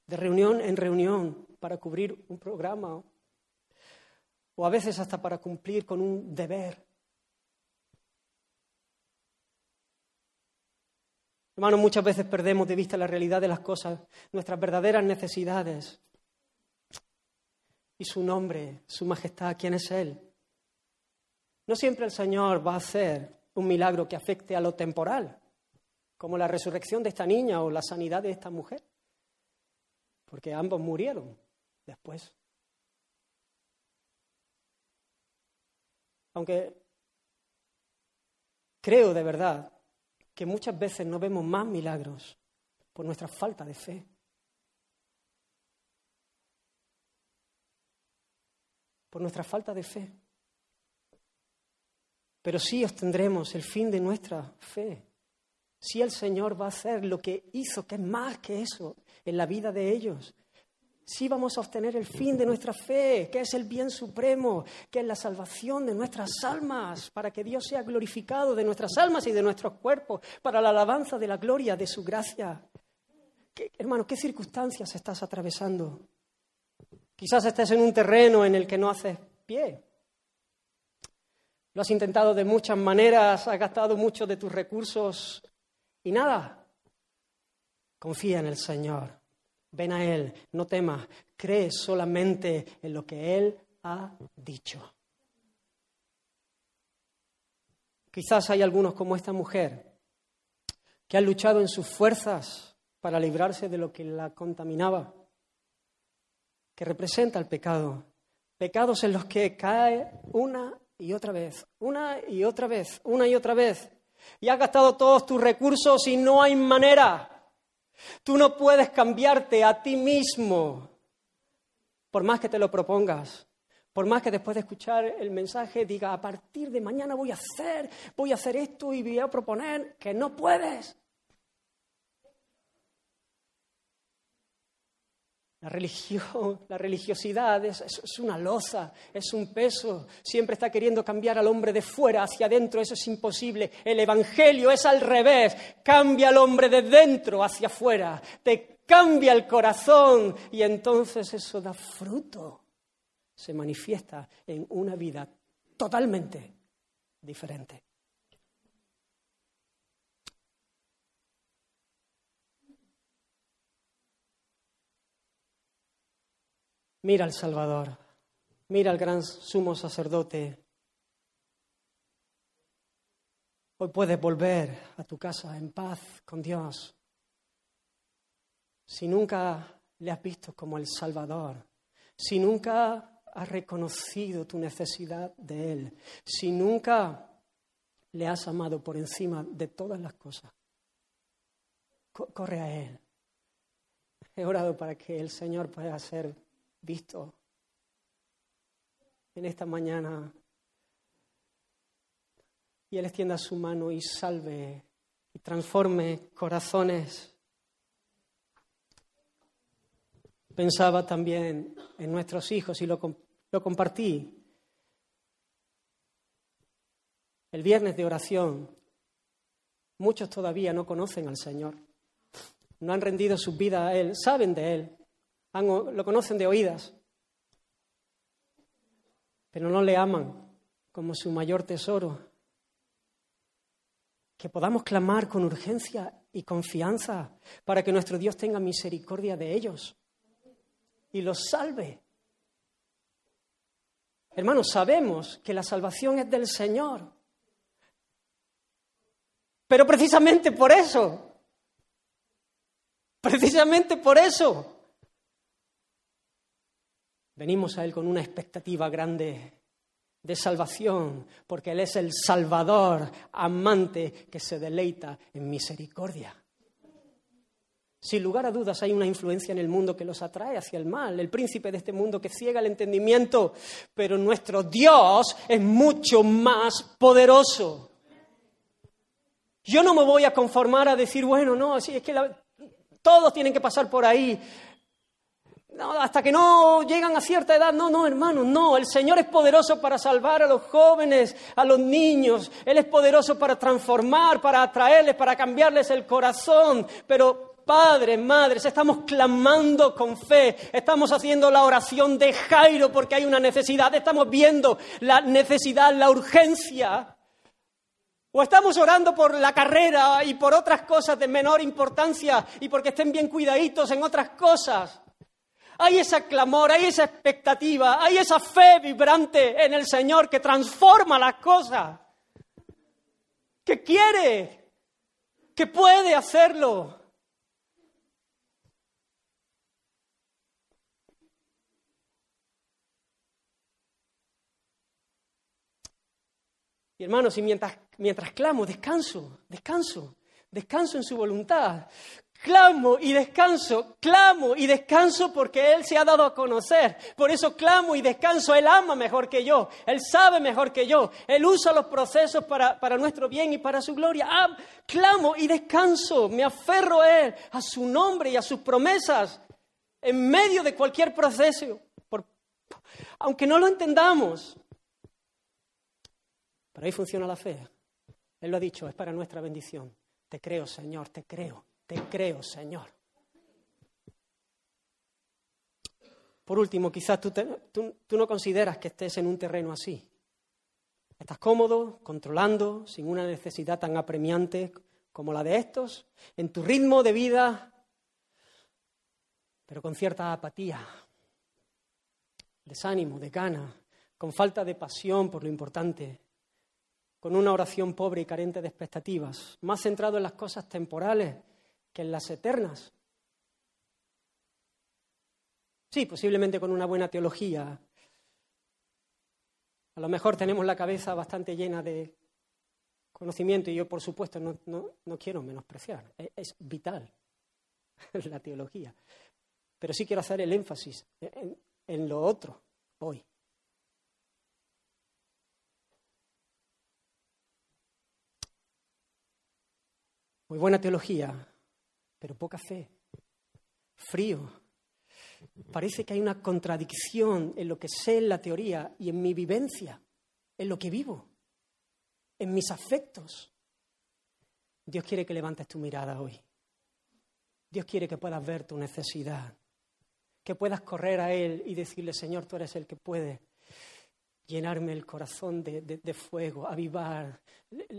de reunión en reunión para cubrir un programa o a veces hasta para cumplir con un deber. Hermanos, muchas veces perdemos de vista la realidad de las cosas, nuestras verdaderas necesidades y su nombre, su majestad, quién es Él. No siempre el Señor va a hacer un milagro que afecte a lo temporal, como la resurrección de esta niña o la sanidad de esta mujer, porque ambos murieron después. Aunque creo de verdad que muchas veces no vemos más milagros por nuestra falta de fe. Por nuestra falta de fe. Pero sí obtendremos el fin de nuestra fe. Sí el Señor va a hacer lo que hizo, que es más que eso, en la vida de ellos sí vamos a obtener el fin de nuestra fe, que es el bien supremo, que es la salvación de nuestras almas, para que Dios sea glorificado de nuestras almas y de nuestros cuerpos, para la alabanza de la gloria de su gracia. hermano, ¿qué circunstancias estás atravesando? Quizás estés en un terreno en el que no haces pie. Lo has intentado de muchas maneras, has gastado muchos de tus recursos y nada. Confía en el Señor. Ven a Él, no temas, cree solamente en lo que Él ha dicho. Quizás hay algunos como esta mujer que han luchado en sus fuerzas para librarse de lo que la contaminaba, que representa el pecado. Pecados en los que cae una y otra vez, una y otra vez, una y otra vez. Y has gastado todos tus recursos y no hay manera. Tú no puedes cambiarte a ti mismo, por más que te lo propongas. Por más que después de escuchar el mensaje diga, a partir de mañana voy a hacer, voy a hacer esto y voy a proponer que no puedes. La religión, la religiosidad es, una loza, es un peso. Siempre está queriendo cambiar al hombre de fuera hacia adentro. Eso es imposible. El Evangelio es al revés. Cambia al hombre de dentro hacia afuera. Te cambia el corazón y entonces eso da fruto. Se manifiesta en una vida totalmente diferente. Mira al Salvador, mira al gran sumo sacerdote. Hoy puedes volver a tu casa en paz con Dios. Si nunca le has visto como el Salvador, si nunca has reconocido tu necesidad de Él, si nunca le has amado por encima de todas las cosas, corre a Él. he orado para que el Señor pueda ser visto en esta mañana y Él extienda su mano y salve y transforme corazones. Pensaba también en nuestros hijos y lo, lo compartí. El viernes de oración, muchos todavía no conocen al Señor, no han rendido su vida a Él, saben de Él, lo conocen de oídas, pero no le aman como su mayor tesoro. Que podamos clamar con urgencia y confianza para que nuestro Dios tenga misericordia de ellos y los salve. Hermanos, sabemos que la salvación es del Señor. Pero precisamente por eso, precisamente por eso, venimos a Él con una expectativa grande de salvación, porque Él es el Salvador amante que se deleita en misericordia. Sin lugar a dudas hay una influencia en el mundo que los atrae hacia el mal, el príncipe de este mundo que ciega el entendimiento, pero nuestro Dios es mucho más poderoso. Yo no me voy a conformar a decir, bueno, no, sí, es que todos tienen que pasar por ahí. Hasta que no llegan a cierta edad, no, no, hermano, no. El Señor es poderoso para salvar a los jóvenes, a los niños. Él es poderoso para transformar, para atraerles, para cambiarles el corazón. Pero padres, madres, estamos clamando con fe, estamos haciendo la oración de Jairo porque hay una necesidad, estamos viendo la necesidad, la urgencia. O estamos orando por la carrera y por otras cosas de menor importancia y porque estén bien cuidaditos en otras cosas. Hay ese clamor, hay esa expectativa, hay esa fe vibrante en el Señor que transforma las cosas, que quiere, que puede hacerlo. Y hermanos, y mientras, mientras clamo, descanso, descanso, descanso en su voluntad. Clamo y descanso, clamo y descanso porque Él se ha dado a conocer. Por eso clamo y descanso. Él ama mejor que yo, Él sabe mejor que yo, Él usa los procesos para, para nuestro bien y para su gloria. Ah, clamo y descanso, me aferro a Él, a su nombre y a sus promesas en medio de cualquier proceso. Por, aunque no lo entendamos, pero ahí funciona la fe. Él lo ha dicho, es para nuestra bendición. Te creo, Señor, te creo, te creo, Señor. Por último, quizás tú, no consideras que estés en un terreno así. Estás cómodo, controlando, sin una necesidad tan apremiante como la de estos, en tu ritmo de vida, pero con cierta apatía, desánimo, de gana, con falta de pasión por lo importante, con una oración pobre y carente de expectativas, más centrado en las cosas temporales que en las eternas. Sí, posiblemente con una buena teología. A lo mejor tenemos la cabeza bastante llena de conocimiento y yo, por supuesto, no, quiero menospreciar. Es, es vital la teología. Pero sí quiero hacer el énfasis en lo otro hoy. Muy buena teología, pero poca fe. Frío. Parece que hay una contradicción en lo que sé en la teoría y en mi vivencia, en lo que vivo, en mis afectos. Dios quiere que levantes tu mirada hoy. Dios quiere que puedas ver tu necesidad, que puedas correr a Él y decirle, Señor, tú eres el que puede llenarme el corazón de, de fuego, avivar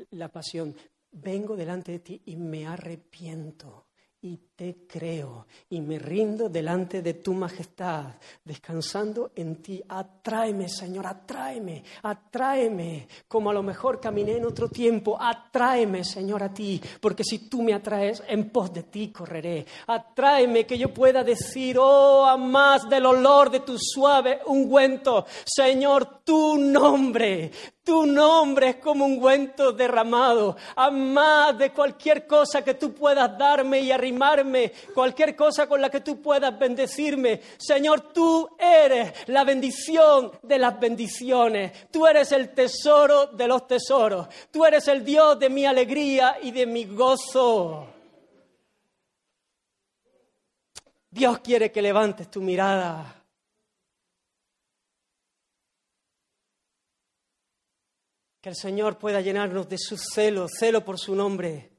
la pasión vengo delante de ti y me arrepiento y te creo y me rindo delante de tu majestad, descansando en ti. Atráeme, Señor, atráeme, atráeme, como a lo mejor caminé en otro tiempo. Atráeme, Señor, a ti, porque si tú me atraes, en pos de ti correré. Atráeme que yo pueda decir, oh, a más del olor de tu suave ungüento, Señor, tu nombre, Tu nombre es como un ungüento derramado, a más de cualquier cosa que tú puedas darme y arrimarme, cualquier cosa con la que tú puedas bendecirme. Señor, tú eres la bendición de las bendiciones. Tú eres el tesoro de los tesoros. Tú eres el Dios de mi alegría y de mi gozo. Dios quiere que levantes tu mirada Que el Señor pueda llenarnos de su celo, celo por su nombre.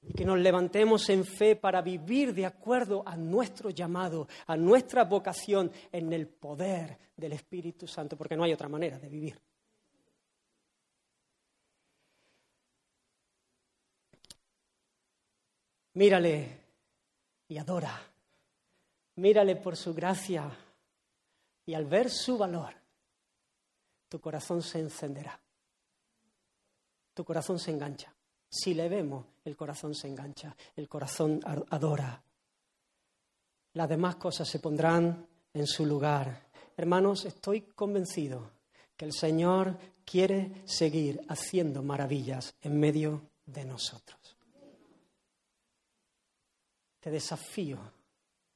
Y que nos levantemos en fe para vivir de acuerdo a nuestro llamado, a nuestra vocación, en el poder del Espíritu Santo, porque no hay otra manera de vivir. Mírale y adora. Mírale por su gracia y al ver su valor, tu corazón se encenderá tu corazón se engancha. Si le vemos, el corazón se engancha, el corazón adora. Las demás cosas se pondrán en su lugar. Hermanos, estoy convencido que el Señor quiere seguir haciendo maravillas en medio de nosotros. Te desafío,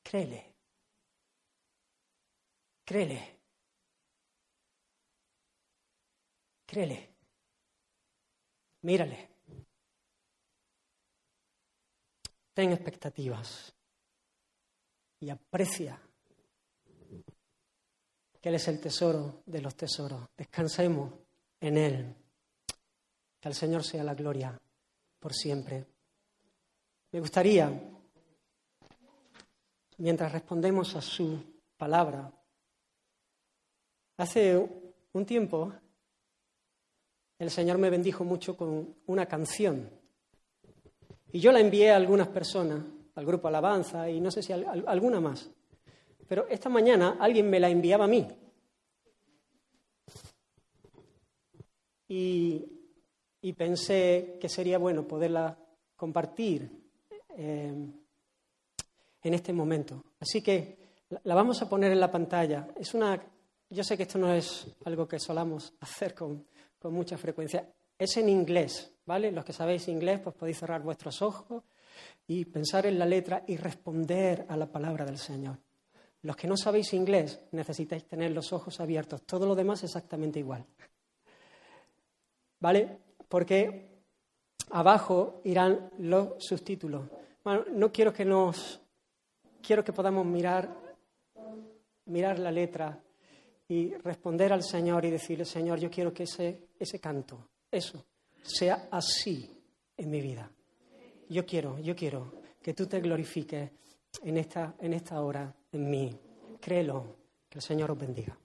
créele, créele, créele. Mírale. Ten expectativas y aprecia que Él es el tesoro de los tesoros. Descansemos en Él. Que al Señor sea la gloria por siempre. Me gustaría, mientras respondemos a su palabra, hace un tiempo el Señor me bendijo mucho con una canción. Y yo la envié a algunas personas, al grupo Alabanza y no sé si alguna más. Pero esta mañana alguien me la enviaba a mí. Y, pensé que sería bueno poderla compartir eh, en este momento. Así que la vamos a poner en la pantalla. Es una, yo sé que esto no es algo que solamos hacer con, con mucha frecuencia. Es en inglés, ¿vale? Los que sabéis inglés, pues podéis cerrar vuestros ojos y pensar en la letra y responder a la palabra del Señor. Los que no sabéis inglés, necesitáis tener los ojos abiertos. Todo lo demás exactamente igual. ¿Vale? Porque abajo irán los subtítulos. Bueno, no quiero que nos. Quiero que podamos mirar, mirar la letra y responder al Señor y decirle, Señor, yo quiero que ese, ese canto, eso, sea así en mi vida. Yo quiero, yo quiero que tú te glorifiques en esta, en esta hora en mí. Créelo, que el Señor os bendiga.